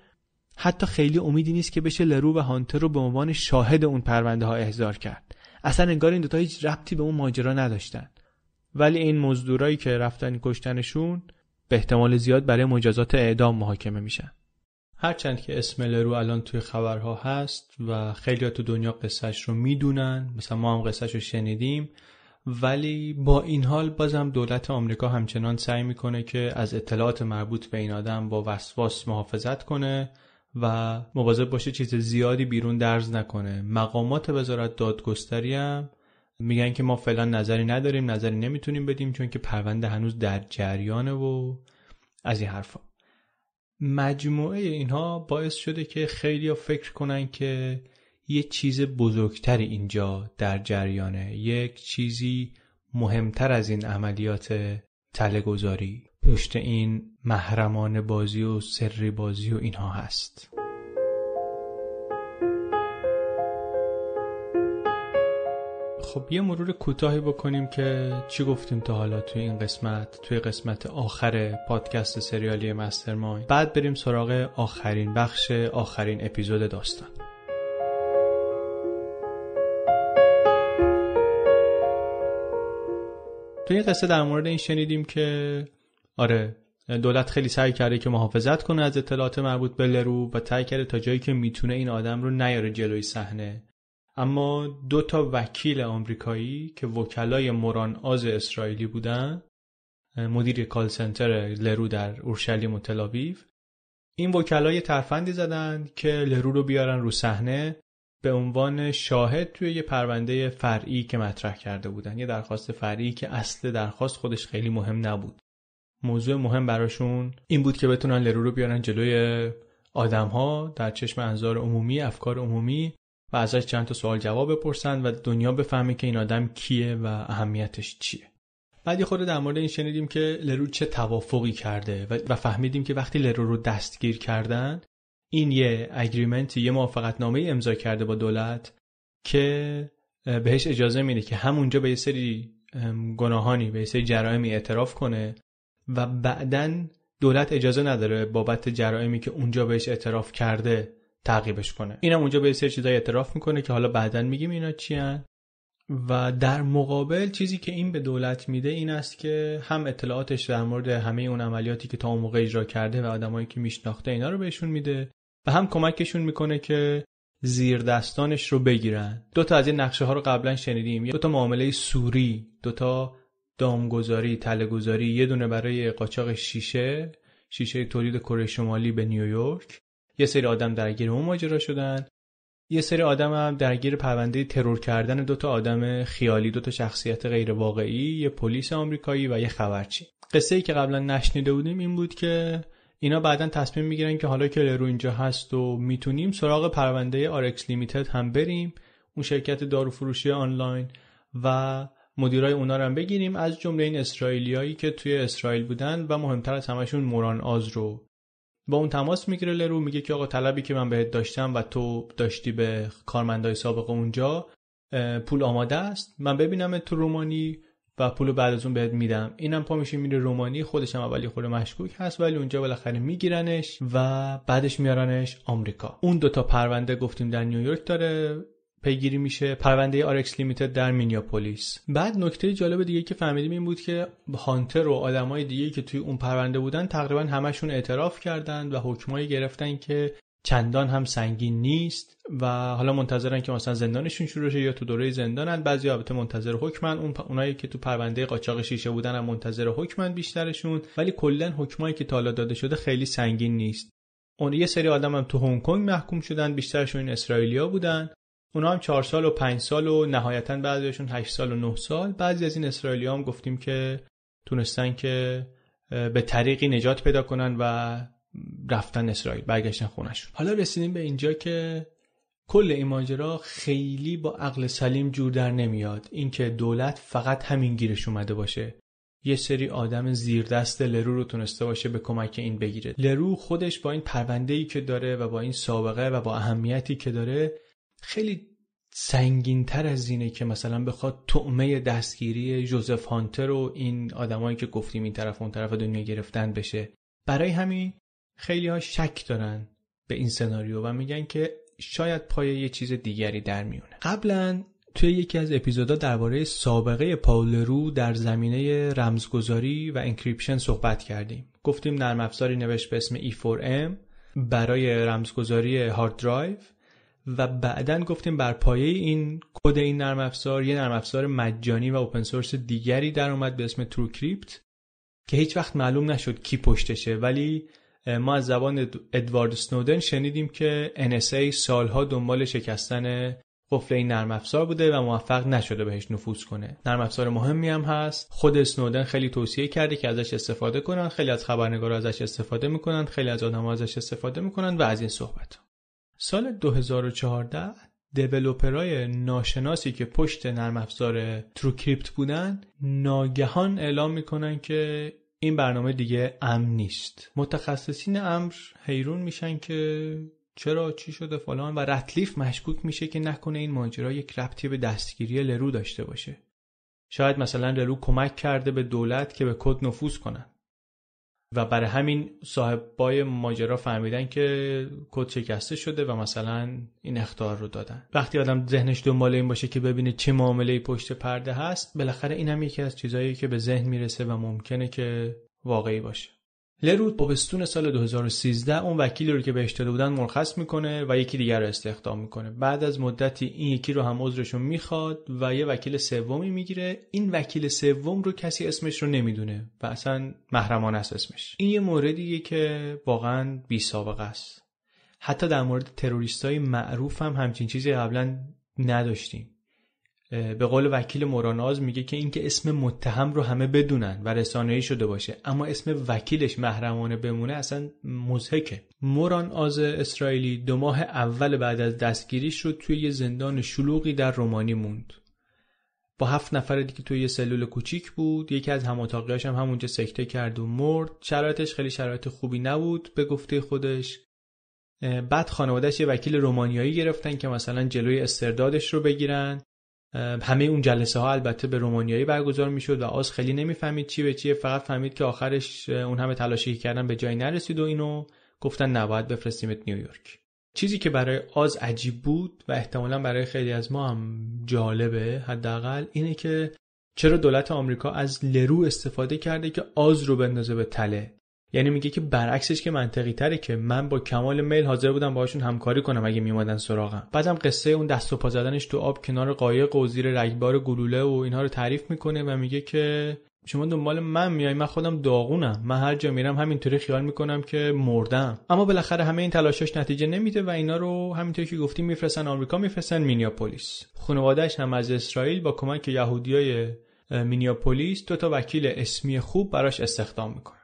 حتی خیلی امیدی نیست که بشه لرو و هانتر رو به عنوان شاهد اون پرونده ها احضار کرد. اصلا انگار این دوتا هیچ ربطی به اون ماجرا نداشتن. ولی این مزدورایی که رفتن کشتنشون به احتمال زیاد برای مجازات اعدام محاکمه میشن. هرچند که اسم لرو الان توی خبرها هست و خیلی تو دنیا قصهش رو می‌دونن مثلا ما هم قصهش رو شنیدیم ولی با این حال بازم دولت آمریکا همچنان سعی می‌کنه که از اطلاعات مربوط به این آدم با وسواس محافظت کنه و مواظب باشه چیز زیادی بیرون درز نکنه. مقامات وزارت دادگستری هم میگن که ما فعلا نظری نداریم نظری نمی‌تونیم بدیم چون که پرونده هنوز در جریانه و از این حرفا. مجموعه اینها باعث شده که خیلی فکر کنن که یه چیز بزرگتری اینجا در جریانه یک چیزی مهمتر از این عملیات تلگذاری پشت این محرمان بازی و سری بازی و اینها هست. خب یه مرور کوتاهی بکنیم که چی گفتیم تا حالا توی این قسمت توی قسمت آخر پادکست سریالی مسترمایند. بعد بریم سراغ آخرین بخش آخرین اپیزود داستان. توی این قصه در مورد این شنیدیم که آره دولت خیلی سعی کرده که محافظت کنه از اطلاعات مربوط به لرو و سعی کرده تا جایی که می‌تونه این آدم رو نیاره جلوی صحنه. اما دو تا وکیل آمریکایی که وکلای موران آز اسرائیلی بودن مدیر کال سنتر لرو در اورشلیم و تلاویو این وکلای ترفندی زدند که لرو رو بیارن رو صحنه به عنوان شاهد توی یه پرونده فرعی که مطرح کرده بودن یه درخواست فرعی که اصل درخواست خودش خیلی مهم نبود. موضوع مهم براشون این بود که بتونن لرو رو بیارن جلوی آدم ها در چشم انظار عمومی افکار عمومی و ازش چند تا سوال جواب بپرسن و دنیا بفهمه که این آدم کیه و اهمیتش چیه. بعد یه خورده در مورد این شنیدیم که لرو چه توافقی کرده و فهمیدیم که وقتی لرو رو دستگیر کردن این یه اگریمنت یه موافقتنامه امضا کرده با دولت که بهش اجازه میده که همونجا به یه سری گناهانی به یه سری جرائمی اعتراف کنه و بعدا دولت اجازه نداره بابت جرائمی که اونجا بهش اعتراف کرده تعقیبش کنه. اینم اونجا به سری چیزای اعتراف می‌کنه که حالا بعدا میگیم اینا چی و در مقابل چیزی که این به دولت میده این است که هم اطلاعاتش در مورد همه اون عملیاتی که تا اون موقع اجرا کرده و آدمایی که میشناخته اینا رو بهشون میده و هم کمکشون می‌کنه که زیر دستانش رو بگیرن. دو تا از این نقشه ها رو قبلا شنیدیم. دو تا معامله سوری دو تا دامگذاری تلهگذاری یه دونه برای قاچاق شیشه شیشه تولید کره شمالی به نیویورک. یه سری آدم درگیر اون ماجرا شدن. یه سری آدم هم درگیر پرونده ترور کردن دو تا آدم خیالی دو تا شخصیت غیر واقعی یه پلیس آمریکایی و یه خبرچی قصه ای که قبلا نشنیده بودیم این بود که اینا بعدا تصمیم می‌گیرن که حالا که لرو اینجا هست و می‌تونیم سراغ پرونده RX Limited هم بریم اون شرکت داروفروشی آنلاین و مدیرای اونا رو هم بگیریم از جمله این اسرائیلیایی که توی اسرائیل بودن و مهمتر از همشون موران آز رو با اون تماس می‌گیره لرو میگه که آقا طلبی که من بهت داشتم و تو داشتی به کارمندای سابق اونجا پول آماده است. من ببینم تو رومانی و پول بعد از اون بهت میدم. اینم پا میشه میره رومانی خودش هم اولی خود مشکوک هست ولی اونجا بالاخره میگیرنش و بعدش میارنش آمریکا. اون دوتا پرونده گفتیم در نیویورک داره پیگیری میشه. پرونده RX Limited در مینیاپولیس. بعد نکته جالب دیگه که فهمیدیم این بود که هانتر و آدمای دیگه که توی اون پرونده بودن تقریبا همشون اعتراف کردند و حکمایی گرفتن که چندان هم سنگین نیست و حالا منتظرن که مثلا زندانشون شروع شه یا تو دوره زندانن. بعضی البته منتظر حکمن. اون اونایی که تو پرونده قاچاق شیشه بودن هم منتظر حکمن بیشترشون. ولی کلا حکمایی که تا داده شده خیلی سنگین نیست. اون یه سری آدم هم تو هنگ کنگ محکوم شدن. بیشترشون اسرائیلیا بودن. اونا هم چهار سال و پنج سال و نهایتا بعضیشون هشت سال و نه سال. بعضی از این اسرائیلی هم گفتیم که تونستن که به طریقی نجات پیدا کنن و رفتن اسرائیل برگشتن خونشون حالا رسیدیم به اینجا که کل این ماجرا خیلی با عقل سلیم جور در نمیاد. اینکه دولت فقط همین گیرش اومده باشه. یه سری آدم زیردست لرو رو تونسته باشه به کمک این بگیره. لرو خودش با این پرونده ای که داره و با این سابقه و با اهمیتی که داره خیلی سنگین تر از اینه که مثلا بخواد طعمه دستگیری جوزف هانتر و این آدمایی که گفتیم این طرف اون طرف دنیا گرفتن بشه. برای همین خیلی ها شک دارن به این سناریو و میگن که شاید پای یه چیز دیگری در میونه. قبلا توی یکی از اپیزودا درباره سابقه پاول لرو در زمینه رمزگذاری و encryption صحبت کردیم. گفتیم نرم افزاری نوشت به اسم E4M برای رمزگذاری hard drive و بعدا گفتیم بر پایه این کد این نرم افزار یه نرم افزار مجانی و open source دیگری در اومد به اسم TrueCrypt که هیچ وقت معلوم نشد کی پشتشه ولی ما از زبان ادوارد سنودن شنیدیم که NSA سالها دنبال شکستن قفل این نرم افزار بوده و موفق نشده بهش نفوذ کنه. نرم افزار مهمی هم هست. خود سنودن خیلی توصیه کرده که ازش استفاده کنن خیلی از خبرنگارا ازش استفاده می‌کنن خیلی از آدم‌ها ازش استفاده می‌کنن و از این صحبت سال 2014 دیولوپرای ناشناسی که پشت نرم افزار تروکریپت بودن ناگهان اعلام می‌کنن که این برنامه دیگه امن نیست. متخصصین امر حیرون میشن که چرا چی شده فلان و رتلیف مشکوک میشه که نکنه این ماجرا یک ربطی به دستگیری لرو داشته باشه. شاید مثلا لرو کمک کرده به دولت که به کد نفوذ کنن. و برای همین صاحبای ماجرا فهمیدن که کد شکسته شده و مثلا این اختار رو دادن. وقتی آدم ذهنش دنبال این باشه که ببینه چه معامله پشت پرده هست بالاخره این هم یکی از چیزهایی که به ذهن می‌رسه و ممکنه که واقعی باشه. لرو تابستون سال 2013 اون وکیلی رو که بهش داده بودن مرخص می‌کنه و یکی دیگر رو استخدام می‌کنه. بعد از مدتی این یکی رو هم عذرشون می‌خواد و یه وکیل سومی می‌گیره. این وکیل سوم رو کسی اسمش رو نمی‌دونه و اصلا محرمانه است اسمش. این یه موردیه که واقعا بی سابقه است. حتی در مورد تروریستای معروف هم همچین چیزی قبلا نداشتیم. به قول وکیل موراناز میگه که اینکه اسم متهم رو همه بدونن و رسانه‌ای شده باشه اما اسم وکیلش محرمانه بمونه اصلا مزهکه موران آز اسرائیلی دو ماه اول بعد از دستگیریش رو توی یه زندان شلوغی در رومانی موند. با هفت نفر دیگه توی یه سلول کوچیک بود یکی از هم هم همونجا سکته کرد و مرد. شرایطش خیلی شرایط خوبی نبود به گفته خودش. بعد خانوادهش یه وکیل رومانیایی گرفتن که مثلا جلوی استردادش رو بگیرن. همه اون جلسه ها البته به رومانیایی برگزار می‌شد و آز خیلی نمی‌فهمید چی به چیه فقط فهمید که آخرش اون همه تلاشی کردن به جایی نرسید و اینو گفتن نباید بفرستیمت نیویورک چیزی که برای آز عجیب بود و احتمالا برای خیلی از ما هم جالبه حداقل اینه که چرا دولت آمریکا از لرو استفاده کرده که آز رو بندازه به تله؟ یعنی میگه که برعکسش که منطقی تره که من با کمال میل حاضر بودم باهاشون همکاری کنم اگه میومدن سراغم. بعدم قصه اون دست و پا زدنش تو آب کنار قایق و زیر رگبار گلوله و اینها رو تعریف می‌کنه و میگه که شما دنبال من میای من خودم داغونم. من هر جا میرم همینطوری خیال می‌کنم که مردم. اما بالاخره همه این تلاشاش نتیجه نمیده و اینا رو همینطوری که گفتیم میفرستن آمریکا میفرستن مینیاپولیس. خانوادهش هم از اسرائیل با کمک یهودیای مینیاپولیس دو تا وکیل اسمی خوب براش استخدام می‌کنه.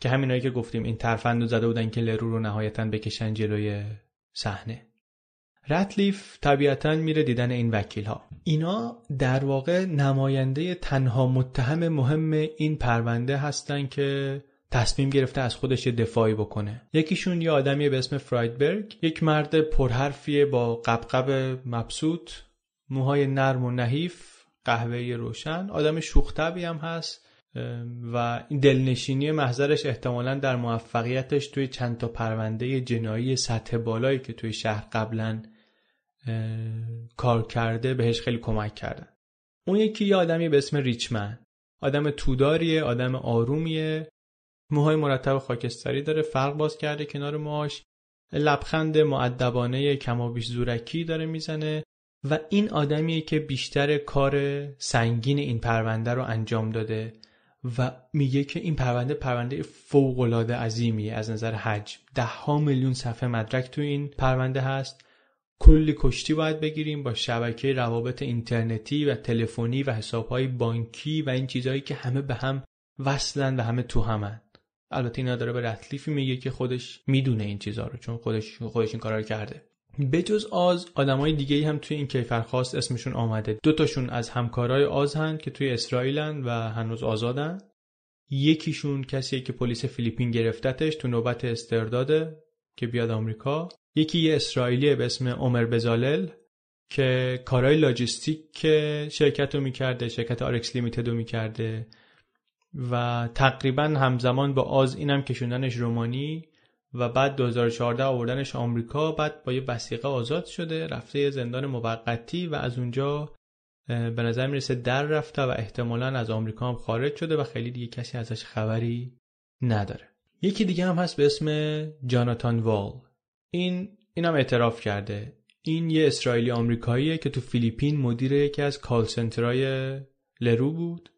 که همینایی که گفتیم این ترفند رو زده بودن که لرو رو نهایتا بکشن جلوی صحنه. رتلیف طبیعتا میره دیدن این وکیل ها اینا در واقع نماینده تنها متهم مهم این پرونده هستن که تصمیم گرفته از خودش دفاعی بکنه. یکیشون یه آدمی به اسم فرایدبرگ. یک مرد پرحرفیه با قبقب مبسوط موهای نرم و نحیف قهوه‌ای روشن. آدم شوختبی هم هست. و این دلنشینی محضرش احتمالا در موفقیتش توی چند تا پرونده جنایی سطح بالایی که توی شهر قبلا کار کرده بهش خیلی کمک کردن. اون یکی یه آدمی به اسم ریچمن. آدم توداریه آدم آرومیه. موهای مرتب خاکستری داره فرق باز کرده کنار موهاش. لبخند معدبانه کمابیش زورکی داره می‌زنه و این آدمیه که بیشتر کار سنگین این پرونده رو انجام داده. و میگه که این پرونده پرونده فوق العاده عظیمیه. از نظر حجم ده ها میلیون صفحه مدرک تو این پرونده هست. کلی کشتی باید بگیریم با شبکه روابط اینترنتی و تلفنی و حسابهای بانکی و این چیزهایی که همه به هم وصلن و همه تو همن. البته اینا داره به رتلیف میگه که خودش می‌دونه این چیزها رو چون خودش خودش این کارا رو کرده. بجز آز آدمای دیگه ای هم توی این کیفرخواست اسمشون آمده. دو تاشون از همکارای آز هن که توی اسرائیلن و هنوز آزادن یکیشون کسیه که پلیس فیلیپین گرفتتش تو نوبت استرداده که بیاد آمریکا. یکی یه اسرائیلی به اسم عمر بزالل که کارهای لاجستیک شرکت رو می‌کرده شرکت RX Limited رو می‌کرده و تقریبا همزمان با آز اینم کشوندنش رومانی. و بعد 2014 آوردنش آمریکا بعد با یه وسیقه آزاد شده رفته زندان موقتی و از اونجا به نظر می‌رسه در رفته و احتمالا از آمریکا هم خارج شده و خیلی دیگه کسی ازش خبری نداره. یکی دیگه هم هست به اسم جاناتان وال. این اینم اعتراف کرده. این یه اسرائیلی آمریکاییه که تو فیلیپین مدیر یکی از کال سنترهای لرو بود.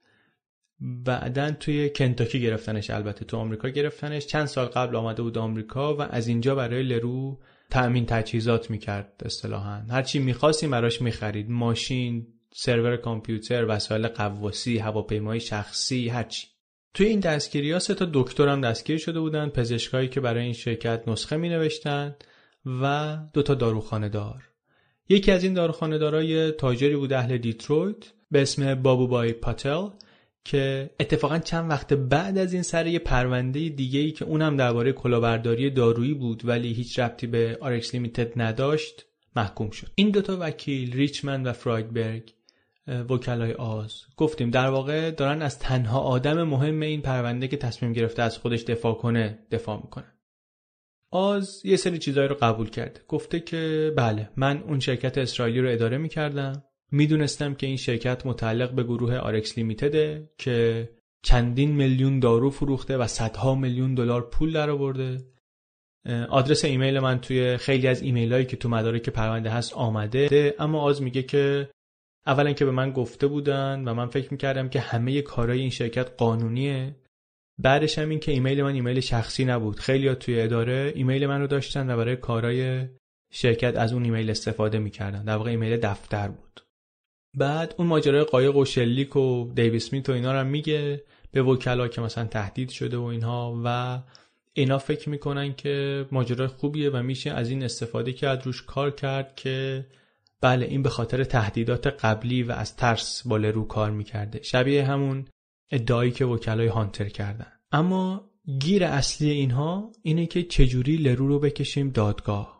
بعدا توی کنتاکی گرفتنش البته تو آمریکا گرفتنش. چند سال قبل آمده بود آمریکا و از اینجا برای لرو تأمین تجهیزات می‌کرد اصطلاحا. هرچی می‌خواستیم براش می‌خرید. ماشین سرور کامپیوتر وسایل قواسی هواپیمای شخصی هرچی توی این دستگیری ها سه تا دکتر هم دستگیر شده بودن پزشکایی که برای این شرکت نسخه می و دو تا داروخانه دار یکی از این داروخانه دارای تاجری بود اهل دیترویت به اسم بابوبای پاتل. که اتفاقا چند وقت بعد از این سر یه پرونده دیگه ای که اونم درباره کلاهبرداری دارویی بود ولی هیچ ربطی به RX Limited نداشت محکوم شد. این دوتا وکیل ریچمن و فرایدبرگ وکلای آز. گفتیم در واقع دارن از تنها آدم مهم این پرونده که تصمیم گرفته از خودش دفاع کنه دفاع می‌کنه. آز یه سری چیزایی رو قبول کرده. گفته که بله من اون شرکت اسرائیلی رو اداره می‌کردم. می‌دونستم که این شرکت متعلق به گروه RX Limited ه که چندین میلیون دارو فروخته و صدها میلیون دلار پول درآورده. آدرس ایمیل من توی خیلی از ایمیل هایی که تو مدارک پرونده هست آمده اما آز میگه که اولا که به من گفته بودن و من فکر می‌کردم که همه کارهای این شرکت قانونیه. بعدش هم این که ایمیل من ایمیل شخصی نبود. خیلی توی اداره ایمیل من رو داشتن و برای کارهای شرکت از اون ایمیل استفاده می‌کردن. در واقع ایمیل دفتر بود. بعد اون ماجرای قایق و شلیک و دیو اسمیت و اینا رو میگه به وکلا که مثلا تهدید شده و اینها و اینا فکر می‌کنن که ماجرای خوبیه و میشه از این استفاده کرد روش کار کرد که بله این به خاطر تهدیدات قبلی و از ترس با لرو کار می‌کرده. شبیه همون ادعایی که وکلای هانتر کردن. اما گیر اصلی اینها اینه که چجوری لرو رو بکشیم دادگاه.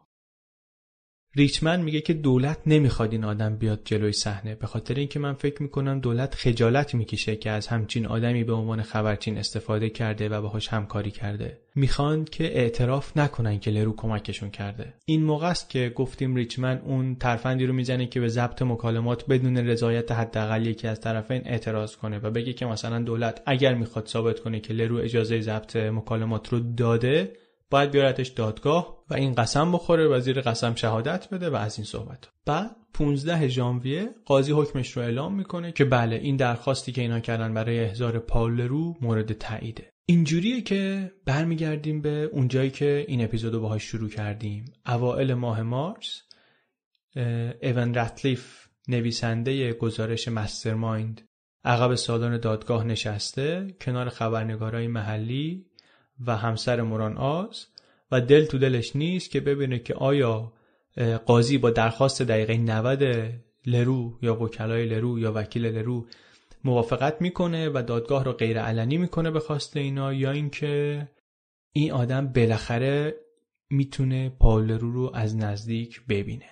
ریچمن میگه که دولت نمی‌خواد این آدم بیاد جلوی صحنه. به خاطر اینکه من فکر می‌کنم دولت خجالت می‌کشه که از همچین آدمی به عنوان خبرچین استفاده کرده و باهاش همکاری کرده. می‌خوان که اعتراف نکنن که لرو کمکشون کرده. این موقع است که گفتیم ریچمن اون ترفندی رو می‌زنه که به ضبط مکالمات بدون رضایت حداقل یکی از طرفین اعتراض کنه و بگه که مثلا دولت اگر می‌خواد ثابت کنه که لرو اجازه ضبط مکالمات رو داده باید بیارتش دادگاه و این قسم بخوره و زیر قسم شهادت بده و از این صحبت. بعد 15 ژانویه قاضی حکمش رو اعلام می‌کنه که بله این درخواستی که اینا کردن برای احضار پاول رو مورد تاییده. اینجوریه که برمیگردیم به اونجایی که این اپیزودو باهاش شروع کردیم. اوائل ماه مارس ایون رتلیف نویسنده گزارش مسترمایند عقب سالن دادگاه نشسته کنار خبرنگارای محلی و همسر موران آز و دل تو دلش نیست که ببینه که آیا قاضی با درخواست دقیقه 90 لرو یا وکلای لرو یا وکیل لرو موافقت می‌کنه و دادگاه رو غیر علنی می‌کنه به خواست اینا یا اینکه این آدم بالاخره می‌تونه پاول لرو رو از نزدیک ببینه.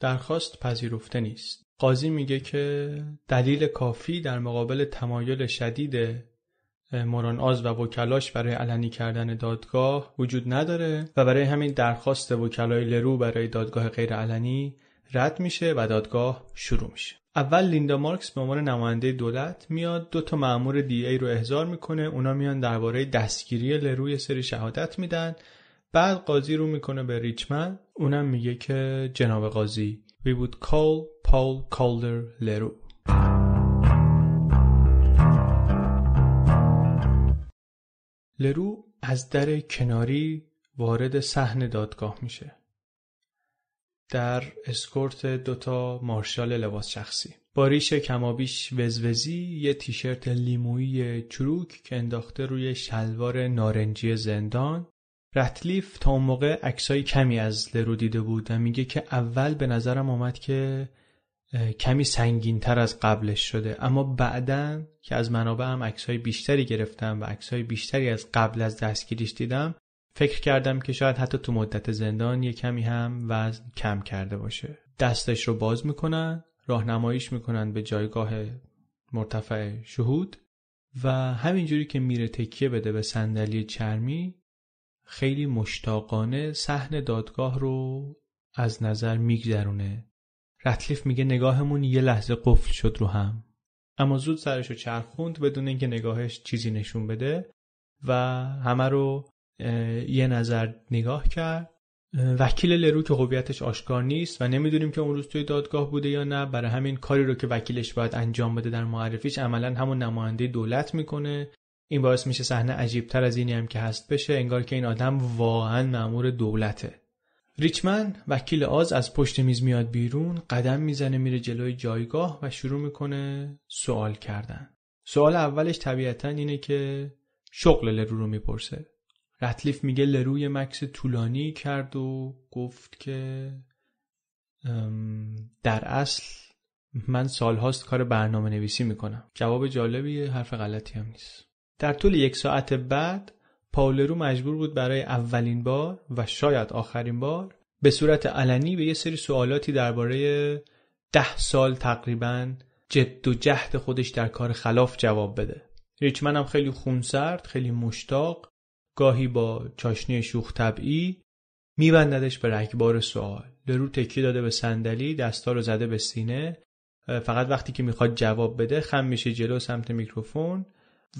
درخواست پذیرفته نیست. قاضی میگه که دلیل کافی در مقابل تمایل شدید موران آز و وکلاش برای علنی کردن دادگاه وجود نداره و برای همین درخواست وکلای لرو برای دادگاه غیر علنی رد میشه و دادگاه شروع میشه. اول لیندا مارکس به عنوان نماینده دولت میاد دو تا مأمور دی ای رو احضار می‌کنه اونا میان درباره دستگیری لروی سری شهادت میدن. بعد قاضی رو می‌کنه به ریچمن اونم میگه که جناب قاضی we would call Paul Calder Leroux. لرو از در کناری وارد صحن دادگاه میشه. در اسکورت دوتا مارشال لباس شخصی. با ریش کمابیش وزوزی یه تیشرت لیمویی چروک که انداخته روی شلوار نارنجی زندان رتلیف تا اون موقع عکسای کمی از لرو دیده بود و میگه که اول به نظرم آمد که کمی سنگین تر از قبلش شده. اما بعدا که از منابع هم عکسای بیشتری گرفتم و عکسای بیشتری از قبل از دستگیریش دیدم فکر کردم که شاید حتی تو مدت زندان یه کمی هم وزن کم کرده باشه. دستش رو باز می‌کنن راهنماییش می‌کنن به جایگاه مرتفع شهود و همینجوری که میره تکیه بده به صندلی چرمی خیلی مشتاقانه صحن دادگاه رو از نظر میگذرونه. رتلیف میگه نگاهمون یه لحظه قفل شد رو هم. اما زود سرش رو چرخوند بدون اینکه نگاهش چیزی نشون بده و همه رو یه نظر نگاه کرد. وکیل لرو که هویتش آشکار نیست و نمی‌دونیم که اون روز توی دادگاه بوده یا نه برای همین کاری رو که وکیلش باید انجام بده در معرفیش عملا همون نماینده دولت می‌کنه. این باعث میشه صحنه عجیبتر از اینی هم که هست بشه انگار که این آدم واقعا مأمور دولته. ریچمن وکیل آز از پشت میز میاد بیرون قدم می‌زنه میره جلوی جایگاه و شروع می‌کنه سوال کردن. سوال اولش طبیعتا اینه که شغل لرو رو می‌پرسه. رتلیف میگه لروی مکس طولانی کرد و گفت که در اصل من سالهاست کار برنامه نویسی می‌کنم. جواب جالبیه حرف غلطی هم نیست. در طول یک ساعت بعد پاولرو مجبور بود برای اولین بار و شاید آخرین بار به صورت علنی به یه سری سوالاتی درباره ده سال تقریبا جد و جهد خودش در کار خلاف جواب بده. ریچمن هم خیلی خونسرد خیلی مشتاق گاهی با چاشنی شوخ طبعی میبنددش به رگبار سوال. لرو تکی داده به صندلی دستا رو زده به سینه. فقط وقتی که می‌خواد جواب بده خم میشه جلو سمت میکروفون.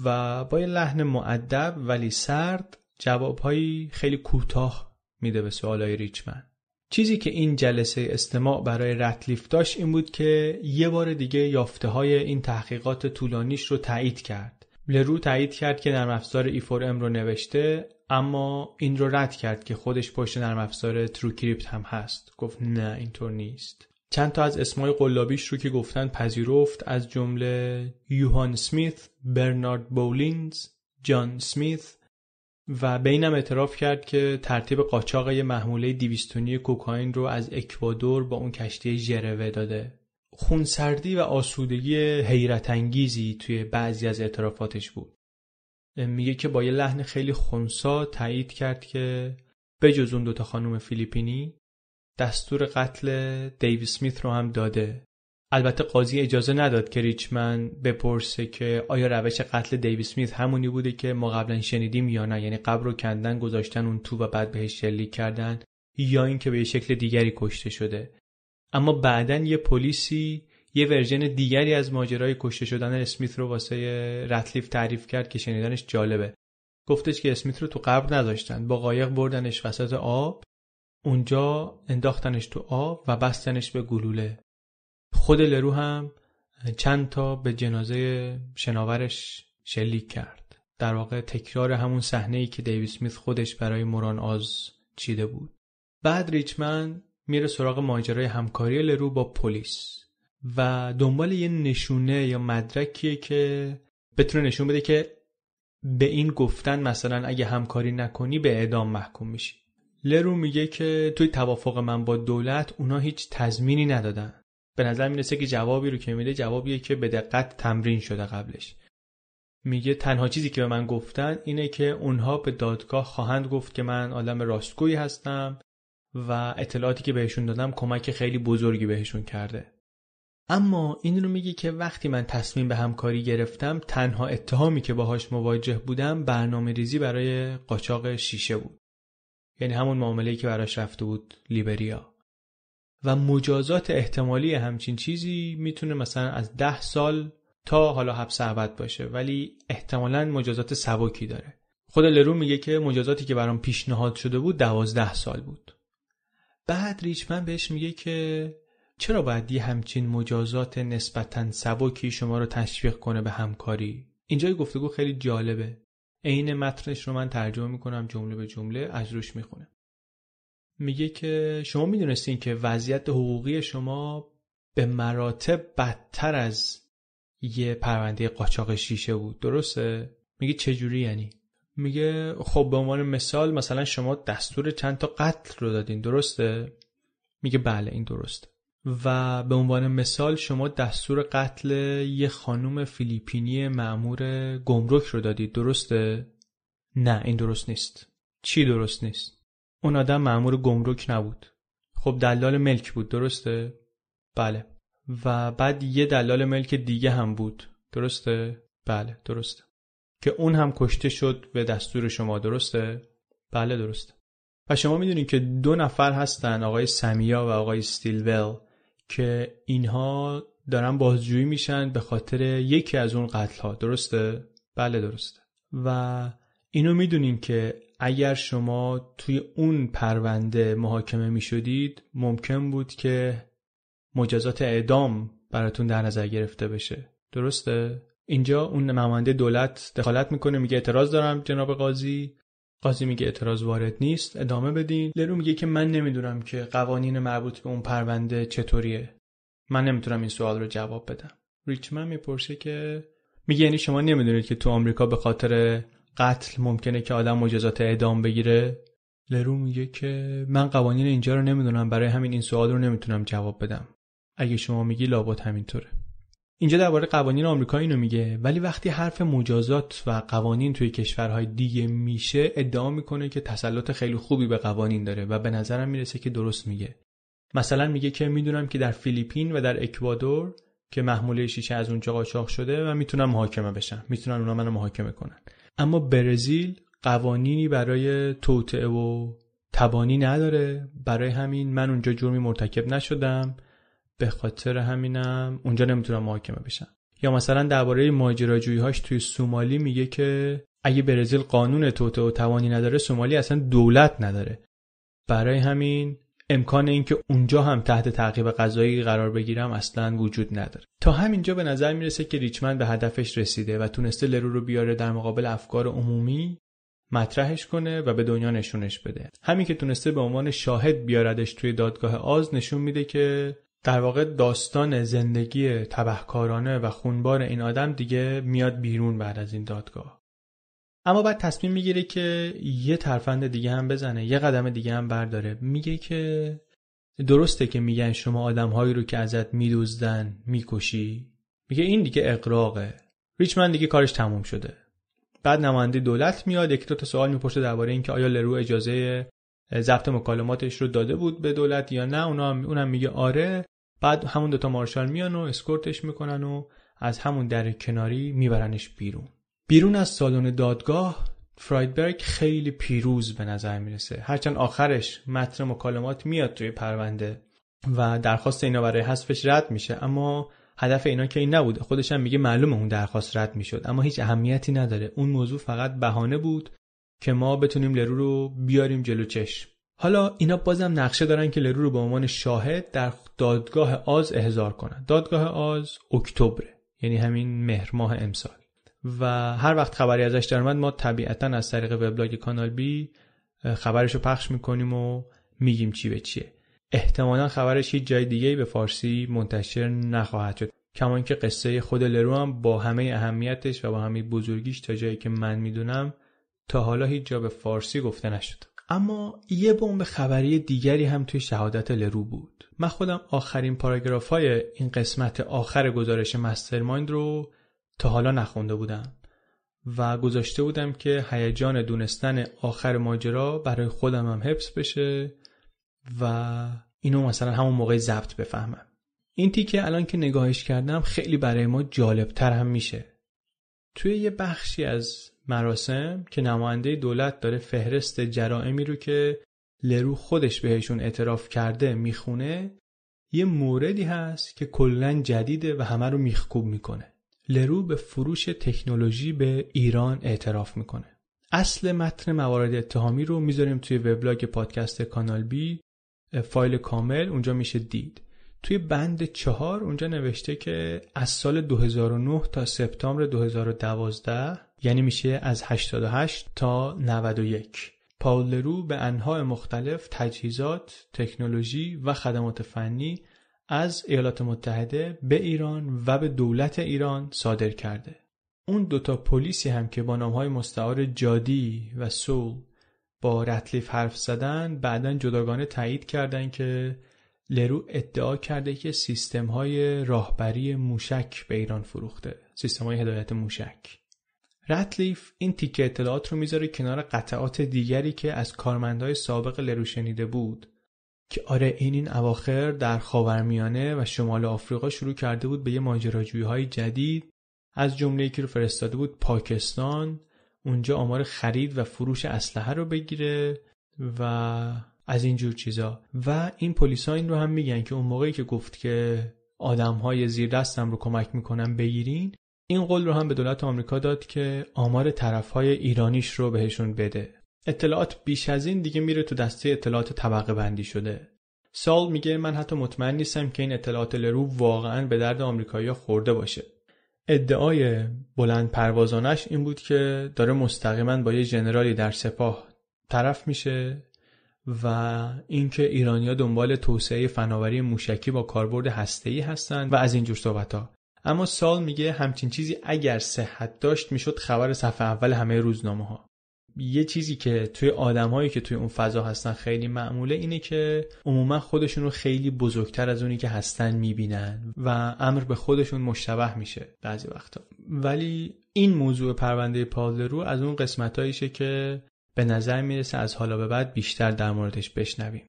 و با یه لحن مؤدب ولی سرد جوابهایی خیلی کوتاه میده به سوالای ریچمن. چیزی که این جلسه استماع برای رتلیف داشت این بود که یه بار دیگه یافته های این تحقیقات طولانیش رو تایید کرد. لرو تایید کرد که نرم افزار E4M رو نوشته اما این رو رد کرد که خودش پشت نرم افزار TrueCrypt هم هست. گفت نه اینطور نیست. چند تا از اسمای قلابیش رو که گفتن پذیرفت از جمله یوهان سمیت، برنارد بولینز، جان سمیت و به اینم اعتراف کرد که ترتیب قاچاق یه محموله دیویستونی کوکائین رو از اکوادور با اون کشتی ژروه داده. خونسردی و آسودگی حیرت انگیزی توی بعضی از اعترافاتش بود. میگه که با یه لحن خیلی خونسا تایید کرد که بجز اون دوتا خانم فیلیپینی دستور قتل دیوی سمیت رو هم داده. البته قاضی اجازه نداد که ریچمن بپرسه که آیا روش قتل دیوی سمیت همونی بوده که ما قبلا شنیدیم یا نه؟ یعنی قبر رو کندن گذاشتن اون تو و بعد بهش شلیک کردن یا اینکه به یه شکل دیگری کشته شده. اما بعدا یه پلیسی یه ورژن دیگری از ماجرای کشته شدن اسمیت رو واسه رتلیف تعریف کرد که شنیدنش جالبه. گفتش که اسمیت رو تو قبر نذاشتن با قایق بردنش وسط آب. اونجا انداختنش تو آب و بستنش به گلوله. خود لرو هم چند تا به جنازه شناورش شلیک کرد. در واقع تکرار همون صحنه که دیوید سمیت خودش برای موران آز چیده بود. بعد ریچمن میره سراغ ماجرای همکاری لرو با پلیس و دنبال یه نشونه یا مدرکیه که بتونه نشون بده که به این گفتن مثلا اگه همکاری نکنی به اعدام محکوم میشی. لرو میگه که توی توافق من با دولت اونا هیچ تضمینی ندادن. به نظر می‌رسه که جوابی رو که میده جوابیه که به دقت تمرین شده قبلش. میگه تنها چیزی که به من گفتن اینه که اونها به دادگاه خواهند گفت که من آدم راستگویی هستم و اطلاعاتی که بهشون دادم کمک خیلی بزرگی بهشون کرده. اما این رو میگه که وقتی من تصمیم به همکاری گرفتم تنها اتهامی که باهاش مواجه بودم برنامه ریزی برای قاچاق شیشه بود. یعنی همون معامله‌ای که براش رفته بود لیبریا. و مجازات احتمالی همچین چیزی می‌تونه مثلا از ده سال تا حالا حبس ابد باشه ولی احتمالا مجازات سبکی داره. خود لرو میگه که مجازاتی که برام پیشنهاد شده بود دوازده سال بود. بعد ریچمن بهش میگه که چرا باید یه همچین مجازات نسبتا سبکی شما رو تشویق کنه به همکاری؟ اینجای گفتگو خیلی جالبه. عین متنش رو من ترجمه می‌کنم جمله به جمله از روش می‌خونه. میگه که شما می‌دونستین که وضعیت حقوقی شما به مراتب بدتر از یه پرونده قاچاق شیشه بود. درسته؟ میگه چجوری یعنی؟ میگه خب به عنوان مثال مثلا شما دستور چند تا قتل رو دادین. درسته؟ میگه بله این درسته. و به عنوان مثال شما دستور قتل یه خانوم فیلیپینی معمور گمرک رو دادید درسته؟ نه این درست نیست چی درست نیست؟ اون آدم معمور گمرک نبود خب دلال ملک بود درسته؟ بله و بعد یه دلال ملک دیگه هم بود درسته؟ بله درسته که اون هم کشته شد به دستور شما درسته؟ بله درسته و شما می‌دونید که دو نفر هستن آقای سمیا و آقای ستیلول که اینها دارن بازجویی میشن به خاطر یکی از اون قتل ها درسته؟ بله درسته و اینو می‌دونین که اگر شما توی اون پرونده محاکمه می‌شدید ممکن بود که مجازات اعدام براتون در نظر گرفته بشه درسته؟ اینجا اون نماینده دولت دخالت می‌کنه میگه اعتراض دارم جناب قاضی قاضی میگه اعتراض وارد نیست ادامه بدین. لرو میگه که من نمی‌دونم که قوانین مربوط به اون پرونده چطوریه. من نمی‌تونم این سوال رو جواب بدم. ریچمن می‌پرسه که میگه یعنی شما نمی‌دونید که تو آمریکا به خاطر قتل ممکنه که آدم مجازات اعدام بگیره؟ لرو میگه که من قوانین اینجا رو نمی‌دونم برای همین این سوال رو نمی‌تونم جواب بدم. اگه شما میگی لابد همینطوره. اینجا درباره قوانین آمریکا اینو میگه ولی وقتی حرف مجازات و قوانین توی کشورهای دیگه میشه ادعا می‌کنه که تسلط خیلی خوبی به قوانین داره و به نظرم می‌رسه که درست میگه. مثلا میگه که می‌دونم که در فیلیپین و در اکوادور که محموله شیشه از اونجا قاچاق شده و می‌تونم محاکمه بشم. می‌تونن اونا منو محاکمه کنن. اما برزیل قوانینی برای توطعه و تبانی نداره. برای همین من اونجا جرمی مرتکب نشدم. به خاطر همینم اونجا نمی‌تونم محاکمه بشم. یا مثلا درباره ماجراجویی هاش توی سومالی میگه که اگه برزیل قانون توته و توانی نداره سومالی اصلا دولت نداره. برای همین امکان اینکه اونجا هم تحت تعقیب قضایی قرار بگیرم اصلا وجود نداره. تا همینجا به نظر می‌رسه که ریچمند به هدفش رسیده و تونسته لرو رو بیاره در مقابل افکار عمومی مطرحش کنه و به دنیا نشونش بده. همین که تونسته به عنوان شاهد بیاردش توی دادگاه آز نشون میده که در واقع داستان زندگی تبهکارانه و خونبار این آدم دیگه میاد بیرون بعد از این دادگاه. اما بعد تصمیم می‌گیره که یه ترفند دیگه هم بزنه یه قدم دیگه هم برداره. میگه که درسته که میگن شما آدمهایی رو که ازت میدوزدن می‌کشی. میگه این دیگه اقراقه. ریچمن دیگه کارش تموم شده. بعد نماینده دولت میاد یک دو تا سوال می‌پرسه درباره اینکه آیا لرو اجازه ضبط مکالماتش رو داده بود به دولت یا نه اونا اونم میگه آره. بعد همون دوتا مارشال میان و اسکورتش می‌کنن و از همون در کناری میبرنش بیرون. بیرون از سالن دادگاه فرایدبرگ خیلی پیروز به نظر می‌رسه. هرچند آخرش متن مکالمات میاد توی پرونده و درخواست اینا برای حذفش رد میشه اما هدف اینا که این نبوده خودش هم میگه معلومه اون درخواست رد می‌شد اما هیچ اهمیتی نداره. اون موضوع فقط بهانه بود که ما بتونیم لرو رو بیاریم جلو چشم. حالا اینا بازم نقشه دارن که لرو رو به عنوان شاهد در دادگاه آز احضار کنن. دادگاه آز اکتبر یعنی همین مهر ماه امسال. و هر وقت خبری ازش در ما طبیعتا از طریق وبلاگ کانال بی خبرش رو پخش می‌کنیم و میگیم چی به چیه. احتمالا خبرش هیچ جای دیگه به فارسی منتشر نخواهد شد. کما که قصه خود لرو هم با همه اهمیتش و با همه بزرگیش تا جایی که من می‌دونم تا حالا هیچ جا به فارسی گفته نشد. اما یه بمب خبری دیگری هم توی شهادت لرو بود. من خودم آخرین پاراگراف های این قسمت آخر گزارش مسترمایند رو تا حالا نخونده بودم و گذاشته بودم که هیجان دونستن آخر ماجرا برای خودم هم حفظ بشه و اینو مثلا همون موقع ضبط بفهمم. این تیکه الان که نگاهش کردم خیلی برای ما جالبتر هم میشه. توی یه بخشی از مراسم که نماینده دولت داره فهرست جرائمی رو که لرو خودش بهشون اعتراف کرده می‌خونه یه موردی هست که کلا جدیده و همه رو میخکوب می‌کنه. لرو به فروش تکنولوژی به ایران اعتراف می‌کنه. اصل متن موارد اتهامی رو می‌ذاریم توی وبلاگ پادکست کانال بی فایل کامل اونجا میشه دید. توی بند چهار اونجا نوشته که از سال 2009 تا سپتامبر 2012 یعنی میشه از 88 تا 91 پاول لرو به انواع مختلف تجهیزات، تکنولوژی و خدمات فنی از ایالات متحده به ایران و به دولت ایران صادر کرده. اون دوتا پلیسی هم که با نامهای مستعار جادی و سول با رتلیف حرف زدن بعدا جداگانه تایید کردن که لرو ادعا کرده که سیستم های راهبری موشک به ایران فروخته. سیستم های هدایت موشک. رتلیف این تیکه اطلاعات رو می‌ذاره کنار قطعات دیگری که از کارمندهای سابق لرو شنیده بود. که آره این این اواخر در خاورمیانه و شمال آفریقا شروع کرده بود به یه ماجراجویی های جدید. از جمله که رو فرستاده بود پاکستان. اونجا آمار خرید و فروش اسلحه رو بگیره و از این جور چیزا. و این پلیسا این رو هم میگن که اون موقعی که گفت که آدم های زیر دستم رو کمک می‌کنم بگیرین این قول رو هم به دولت آمریکا داد که آمار طرف های ایرانیش رو بهشون بده. اطلاعات بیش از این دیگه میره تو دسته اطلاعات طبقه بندی شده. سال میگه من حتی مطمئن نیستم که این اطلاعات لرو واقعا به درد آمریکایی‌ها خورده باشه. ادعای بلند پروازانش این بود که داره مستقیما با یه جنرالی در سپاه طرف میشه و اینکه ایرانیا دنبال توسعه فناوری موشکی با کاربرد هسته‌ای هستند و از این جور صحبت‌ها. اما سال میگه همچین چیزی اگر صحت داشت می‌شد خبر صفحه اول همه روزنامه ها یه چیزی که توی آدمهایی که توی اون فضا هستن خیلی معموله اینه که عموما خودشون رو خیلی بزرگتر از اونی که هستن می‌بینن و امر به خودشون مشتبه میشه بعضی وقتا. ولی این موضوع پرونده پالرو از اون قسمتاییشه که به نظر می‌رسه از حالا به بعد بیشتر در موردش بشنویم.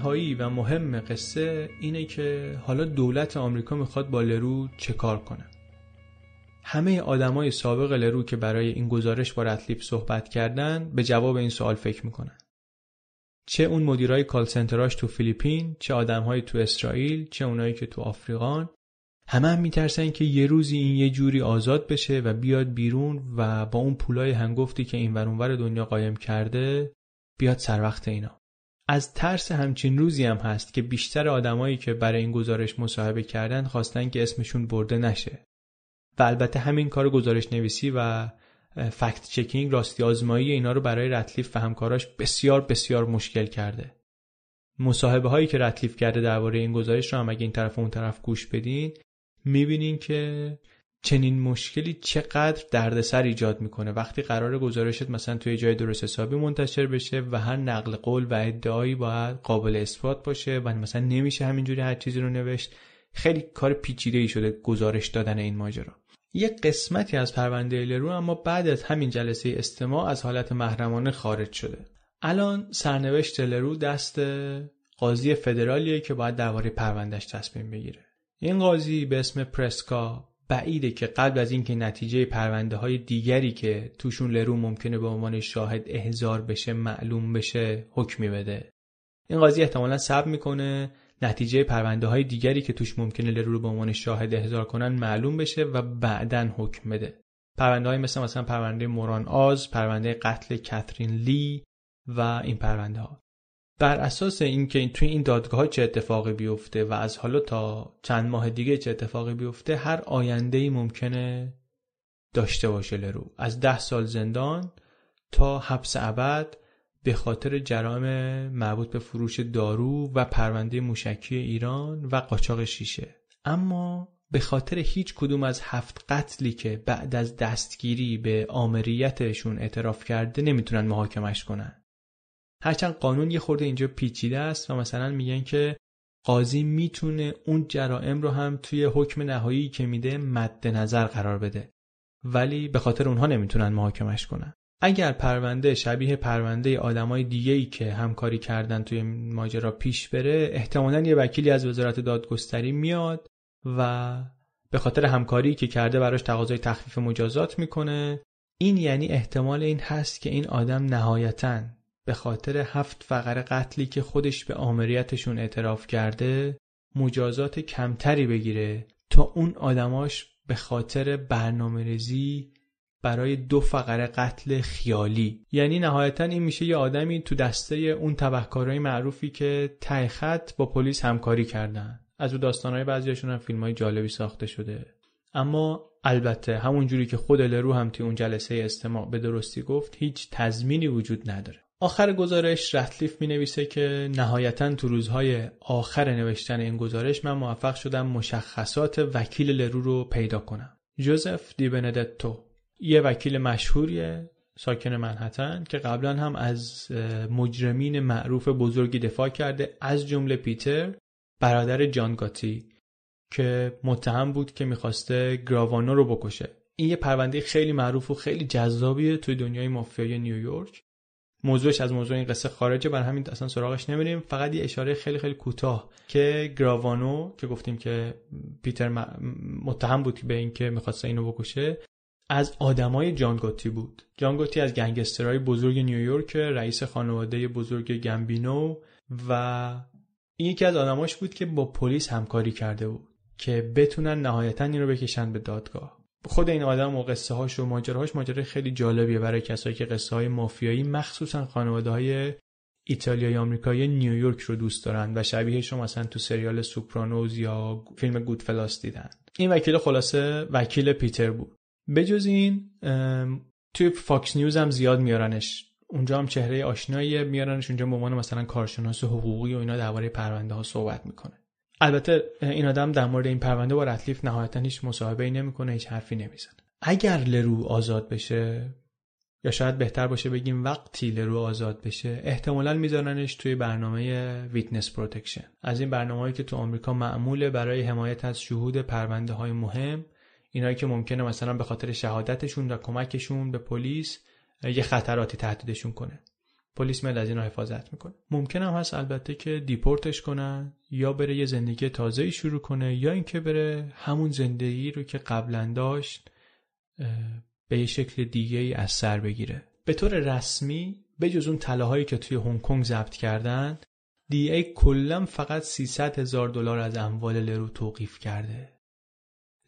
نهایی و مهم قصه اینه که حالا دولت آمریکا می‌خواد با لرو چه کار کنه. همه آدمای سابق لرو که برای این گزارش با رتلیف صحبت کردن به جواب این سوال فکر می‌کنن. چه اون مدیرای کال سنتراش تو فیلیپین چه آدمهای تو اسرائیل چه اونایی که تو آفریقان همه هم میترسن که یه روزی این یه جوری آزاد بشه و بیاد بیرون و با اون پولای هنگفتی که این ورونور دنیا قایم کرده بیاد سر وقت اینا. از ترس همچین روزی هم هست که بیشتر آدمایی که برای این گزارش مصاحبه کردن خواستن که اسمشون برده نشه. و البته همین کار گزارش نویسی و فکت چکینگ راستی آزمایی اینا رو برای رتلیف و همکاراش بسیار بسیار مشکل کرده. مصاحبه هایی که رتلیف کرده درباره این گزارش رو هم اگه این طرف و اون طرف گوش بدین می‌بینین که چنین مشکلی چقدر دردسر ایجاد می‌کنه؟ وقتی قرار گزارشت مثلا توی جای درست حسابی منتشر بشه و هر نقل قول و ادعایی باید قابل اثبات باشه و مثلا نمیشه همینجوری هر چیزی رو نوشت خیلی کار پیچیده ای شده گزارش دادن این ماجرا. یه قسمتی از پرونده لرو اما بعد از همین جلسه استماع از حالت محرمانه خارج شده. الان سرنوشت لرو دست قاضی فدرالیه که باید درباره پروندهش تصمیم بگیره. این قاضی به اسم پرسکا بعیده که قبل از اینکه نتیجه پرونده های دیگری که توشون لرو ممکنه به عنوان شاهد احضار بشه معلوم بشه حکمی بده. این قاضی احتمالا صبر می‌کنه. نتیجه پرونده های دیگری که توش ممکنه لرو رو به عنوان شاهد احضار کنن معلوم بشه و بعدا حکم بده. پرونده های مثل مثلا پرونده موران آز پرونده قتل کاترین لی و این پرونده ها. بر اساس اینکه توی این دادگاه چه اتفاقی بیفته و از حالا تا چند ماه دیگه چه اتفاقی بیفته هر آینده ای ممکنه داشته باشه لرو. از ده سال زندان تا حبس ابد به خاطر جرائم مربوط به فروش دارو و پرونده موشکی ایران و قاچاق شیشه. اما به خاطر هیچ کدوم از هفت قتلی که بعد از دستگیری به آمریتشون اعتراف کرده نمی‌تونن محاکمش کنن. هرچند قانون یه خورده اینجا پیچیده است و مثلا میگن که قاضی می‌تونه اون جرائم رو هم توی حکم نهایی که میده مد نظر قرار بده. ولی به خاطر اونها نمی‌تونن محاکمش کنن. اگر پرونده شبیه پرونده آدمای دیگه ای که همکاری کردن توی ماجرا پیش بره احتمالا یه وکیلی از وزارت دادگستری میاد و به خاطر همکاری که کرده براش تقاضای تخفیف مجازات می‌کنه. این یعنی احتمال این هست که این آدم نهایتا به خاطر هفت فقر قتلی که خودش به آمریتشون اعتراف کرده مجازات کمتری بگیره تا اون آدماش به خاطر برنامه ریزی برای دو فقره قتل خیالی. یعنی نهایتا این میشه یه آدمی تو دسته اون تبهکارهای معروفی که ته خط با پلیس همکاری کردن. از او داستانهای بعضیاشون هم فیلم های جالبی ساخته شده. اما البته همون جوری که خود لرو هم توی اون جلسه استماع به درستی گفت هیچ تضمینی وجود نداره. آخر گزارش رتلیف می نویسه که نهایتا تو روزهای آخر نوشتن این گزارش من موفق شدم مشخصات وکیل لرو رو پیدا کنم. جوزف دی بندتو یه وکیل مشهوریه ساکن منحتن که قبلا هم از مجرمین معروف بزرگی دفاع کرده از جمله پیتر برادر جان گاتی که متهم بود که می‌خواسته گراوانو رو بکشه. این یه پرونده خیلی معروف و خیلی جذابیه توی دنیای مافیای نیویورک. موضوعش از موضوع این قصه خارجه بر همین اصلا سراغش نمیریم. فقط یه اشاره خیلی خیلی کوتاه که گراوانو که گفتیم که پیتر متهم بود به اینکه می‌خواسته اینو بکشه از آدمای جانگوتی بود. جانگوتی از گنگسترهای بزرگ نیویورک رئیس خانواده بزرگ گمبینو و این یکی از آدماش بود که با پلیس همکاری کرده بود که بتونن نهایتا این رو بکشن به دادگاه. خود این آدم و قصه هاش و ماجراهاش ماجرای خیلی جالبیه برای کسایی که قصه های مافیایی مخصوصا خانواده های ایتالیایی آمریکایی نیویورک رو دوست دارن و شبیهش رو مثلا تو سریال Sopranos یا فیلم Goodfellas دیدن. این وکیل خلاصه وکیل پیتر بود. بجز این توی Fox News هم زیاد میارنش. اونجا هم چهره آشنایی میارنش اونجا به عنوان مثلا کارشناس حقوقی و اینا درباره پرونده ها صحبت می‌کنه. البته این آدم در مورد این پرونده با رتلیف نهایتا هیچ مصاحبه ای نمی‌کنه هیچ حرفی نمی‌زنه. اگر لرو آزاد بشه یا شاید بهتر باشه بگیم وقتی لرو آزاد بشه احتمالا میذارنش توی برنامه witness protection. از این برنامه‌ای که تو آمریکا معموله برای حمایت از شهود پرونده های مهم اینایی که ممکنه مثلا به خاطر شهادتشون و کمکشون به پلیس یه خطراتی تهدیدشون کنه. پلیس میاد از اینا حفاظت می‌کنه. ممکن هم هست البته که دیپورتش کنن یا بره یه زندگی تازه شروع کنه یا اینکه بره همون زندگی رو که قبلا داشت به یه شکل دیگه ای از سر بگیره. به طور رسمی به جز اون طلاهایی که توی هنگ کنگ ضبط کردن دی ای کلا فقط 300 هزار دلار از اموال لرو توقیف کرده.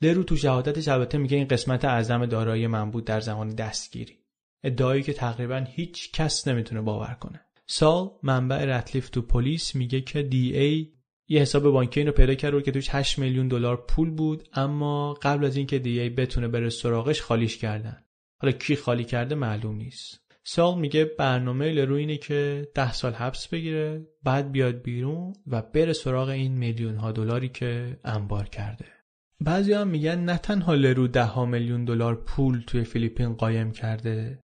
لرو تو شهادتش البته میگه این قسمت اعظم دارایی من بود در زمان دستگیری. ادعایی که تقریبا هیچ کس نمی‌تونه باور کنه. سال منبع رتلیف تو پلیس میگه که دی ای یه حساب بانکی اینو پیدا کرد که توش 8 میلیون دلار پول بود اما قبل از اینکه دی ای بتونه بره سراغش خالیش کردن. حالا کی خالی کرده معلوم نیست. سال میگه برنامه لرو اینه که ده سال حبس بگیره بعد بیاد بیرون و بره سراغ این میلیون ها دلاری که انبار کرده. بعضی هم میگن نه تنها لرو ده ها میلیون دلار پول توی فیلیپین قایم کرده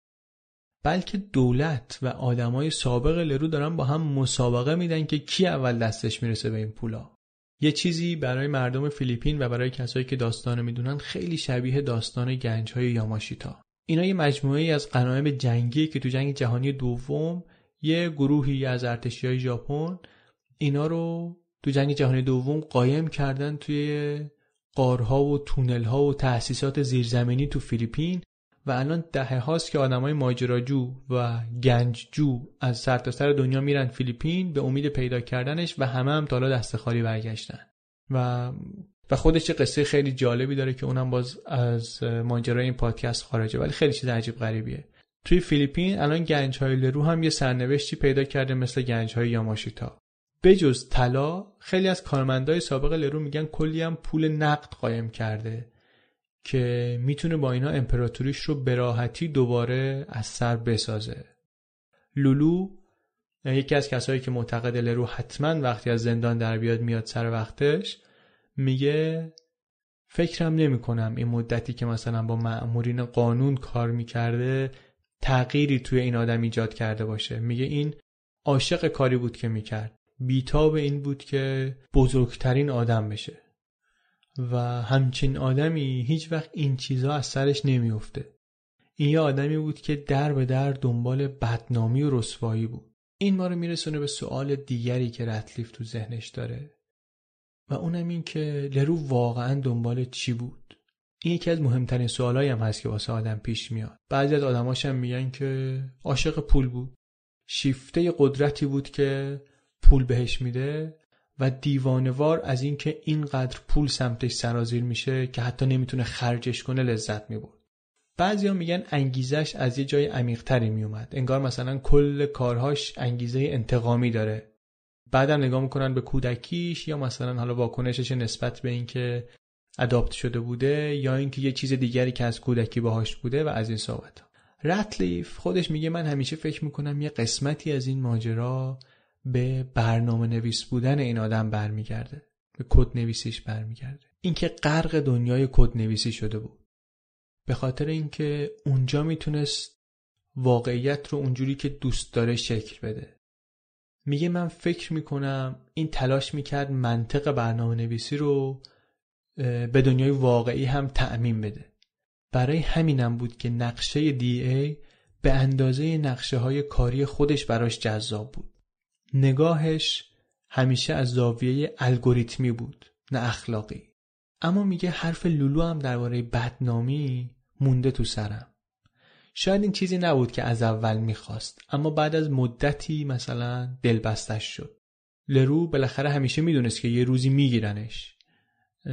بلکه دولت و آدمای سابق لرو دارن با هم مسابقه میدن که کی اول دستش می‌رسه به این پولا. یه چیزی برای مردم فیلیپین و برای کسایی که داستان می‌دونن خیلی شبیه داستان گنج های یاماشیتا. اینا یه مجموعه از غنایم جنگی که تو جنگ جهانی دوم یه گروهی از ارتشی های ژاپن اینا رو تو جنگ جهانی دوم قایم کردن توی قارها و تونل ها و تأسیسات زیرزمینی تو فیلیپین و الان دهه هاست که آدمای ماجراجو و گنججو از سرتاسر سر دنیا میرن فیلیپین به امید پیدا کردنش و همه هم تالا دست خالی برگشتن. و و خودش قصه خیلی جالبی داره که اونم باز از ماجرای این پادکست خارجه ولی خیلی چیز عجیب غریبیه. توی فیلیپین الان گنج های لرو هم یه سرنوشتی پیدا کرده مثل گنج های یاماشیتا بجز طلا خیلی از کارمندای سابق لرو میگن کلی هم پول نقد قایم کرده. که می‌تونه با اینا امپراتوریش رو براحتی دوباره از سر بسازه. لولو یکی از کسایی که معتقد لرو حتما وقتی از زندان در بیاد میاد سر وقتش میگه فکرم نمی کنم این مدتی که مثلا با معمورین قانون کار می‌کرده تغییری توی این آدم ایجاد کرده باشه. میگه این عاشق کاری بود که می‌کرد. بیتاب این بود که بزرگترین آدم بشه. و همچین آدمی هیچ وقت این چیزها از سرش نمیافته. این یه آدمی بود که در به در دنبال بدنامی و رسوایی بود. این ما رو میرسونه به سوال دیگری که رتلیف تو ذهنش داره. و اونم این که لرو واقعا دنبال چی بود. این یکی از مهمترین سوالایی هم هست که واسه آدم پیش میاد. بعضی از آدماش هم میگن که عاشق پول بود. شیفته قدرتی بود که پول بهش میده. و دیوانوار از اینکه اینقدر پول سمتش سرازیر میشه که حتی نمی‌تونه خرجش کنه لذت می‌برد. بعضیا میگن انگیزش از یه جای عمیقتری میومد. انگار مثلا کل کارهاش انگیزه انتقامی داره. بعدم نگاه می‌کنن به کودکیش یا مثلا حالا واکنشش نسبت به اینکه اداپت شده بوده یا اینکه یه چیز دیگری که از کودکی باهاش بوده و از این صحبت رتلیف خودش میگه من همیشه فکر می‌کنم یه قسمتی از این ماجرا به برنامه نویس بودن این آدم برمیگرده. به کد نویسیش برمیگرده. اینکه غرق دنیای کد نویسی شده بود. به خاطر اینکه اونجا می‌تونست واقعیت رو اونجوری که دوست داره شکل بده. میگه من فکر می‌کنم این تلاش می‌کرد منطق برنامه نویسی رو به دنیای واقعی هم تعمین بده. برای همینم بود که نقشه دی ای به اندازه نقشه های کاری خودش براش جذاب بود. نگاهش همیشه از زاویه الگوریتمی بود نه اخلاقی. اما میگه حرف لولو هم درباره بدنامی مونده تو سرم. شاید این چیزی نبود که از اول می‌خواست اما بعد از مدتی مثلا دلبستش شد. لرو بالاخره همیشه می‌دونست که یه روزی میگیرنش.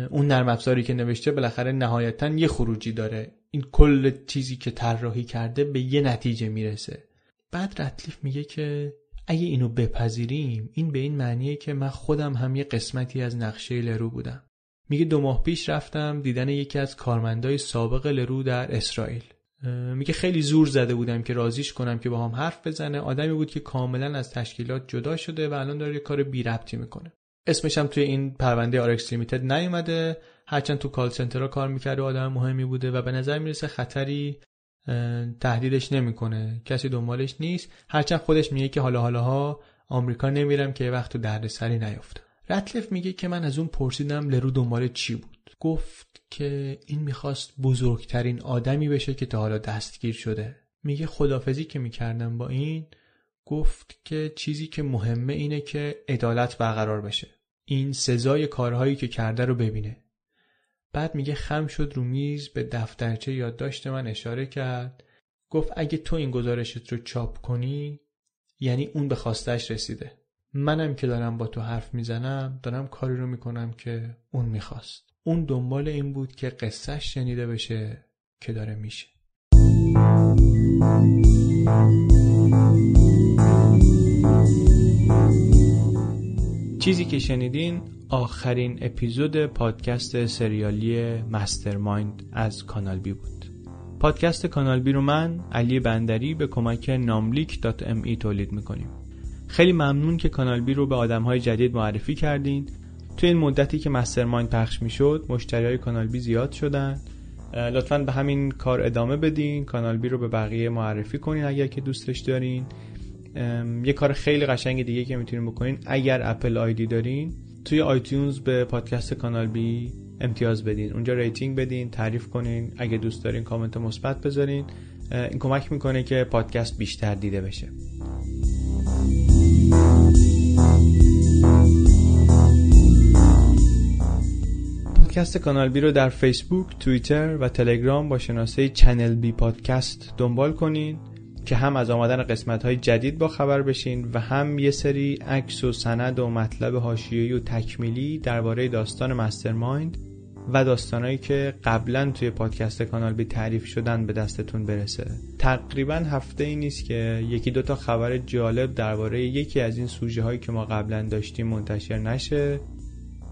اون نرم افزاری که نوشته بالاخره نهایتا یه خروجی داره. این کل چیزی که طراحی کرده به یه نتیجه می‌رسه. بعد رتلیف میگه که اگه اینو بپذیریم این به این معنیه که من خودم هم یه قسمتی از نقشه لرو بودم. میگه دو ماه پیش رفتم دیدن یکی از کارمندای سابق لرو در اسرائیل. میگه خیلی زور زده بودم که رازیش کنم که با هم حرف بزنه. آدمی بود که کاملا از تشکیلات جدا شده و الان داره یه کار بی ربطی می‌کنه. اسمش هم توی این پرونده RX Limited نیومده. هرچند تو call center ها کار می‌کرده و آدم مهمی بوده و به نظر می‌رسه خطری تهدیدش نمی‌کنه کسی دنبالش نیست. هرچند خودش میگه که حالا حالاها آمریکا نمیرم که وقت تو دردسری نیفته رتلف میگه که من از اون پرسیدم لرو دنبال چی بود. گفت که این می‌خواست بزرگترین آدمی بشه که تا حالا دستگیر شده. میگه خدافظی که می‌کردم با این گفت که چیزی که مهمه اینه که عدالت برقرار بشه. این سزای کارهایی که کرده رو ببینه. بعد میگه خم شد رو میز به دفترچه یادداشت من اشاره کرد. گفت اگه تو این گزارشت رو چاپ کنی یعنی اون به خواستش رسیده. منم که دارم با تو حرف می‌زنم دارم کاری رو می‌کنم که اون می‌خواست. اون دنبال این بود که قصهش شنیده بشه که داره میشه. چیزی که شنیدین آخرین اپیزود پادکست سریالی Mastermind از کانال بی بود. پادکست کانال بی رو من علی بندری به کمک ناملیک dot M E تولید می‌کنیم. خیلی ممنون که کانال بی رو به آدم های جدید معرفی کردین. توی این مدتی که Mastermind پخش می‌شد مشتری های کانال بی زیاد شدن. لطفا به همین کار ادامه بدین. کانال بی رو به بقیه معرفی کنین اگر که دوستش دارین. یه کار خیلی قشنگ دیگه که می‌تونین بکنین. اگر Apple ID دارین توی iTunes به پادکست کانال بی امتیاز بدین. اونجا rating بدین تعریف کنین. اگه دوست دارین کامنت مثبت بذارین. این کمک می‌کنه که پادکست بیشتر دیده بشه. پادکست کانال بی رو در فیسبوک، توییتر و تلگرام با شناسه Channel B Podcast دنبال کنین. که هم از آمدن قسمت های جدید با خبر بشین و هم یه سری عکس و سند و مطلب حاشیه‌ای و تکمیلی درباره داستان مسترمایند و داستانهایی که قبلا توی پادکست کانال بی تعریف شدن به دستتون برسه. تقریبا هفته ای نیست که یکی دوتا خبر جالب درباره یکی از این سوژه هایی که ما قبلا داشتیم منتشر نشه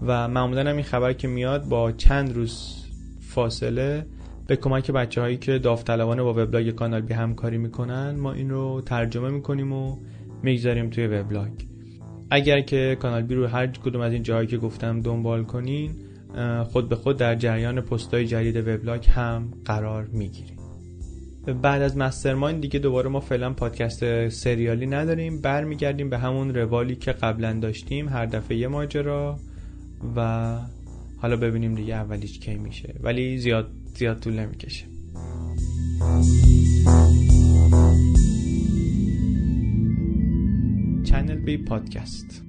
و معمولا هم این خبر که میاد با چند روز فاصله به کمک بچه هایی که داوطلبانه با وبلاگ کانال بی همکاری می‌کنن ما این رو ترجمه می‌کنیم و می‌گذاریم توی وبلاگ. اگر که کانال بی رو هر کدوم از این جاهایی که گفتم دنبال کنین خود به خود در جریان پستای جدید وبلاگ هم قرار می‌گیریم. بعد از مسترماین دیگه دوباره ما فعلا پادکست سریالی نداریم. برمیگردیم به همون روالی که قبلا داشتیم هر دفعه یه ماجرا و حالا ببینیم دیگه اولیش کی میشه. ولی زیاد زیاد طول نمی‌کشه. چنل بی پادکست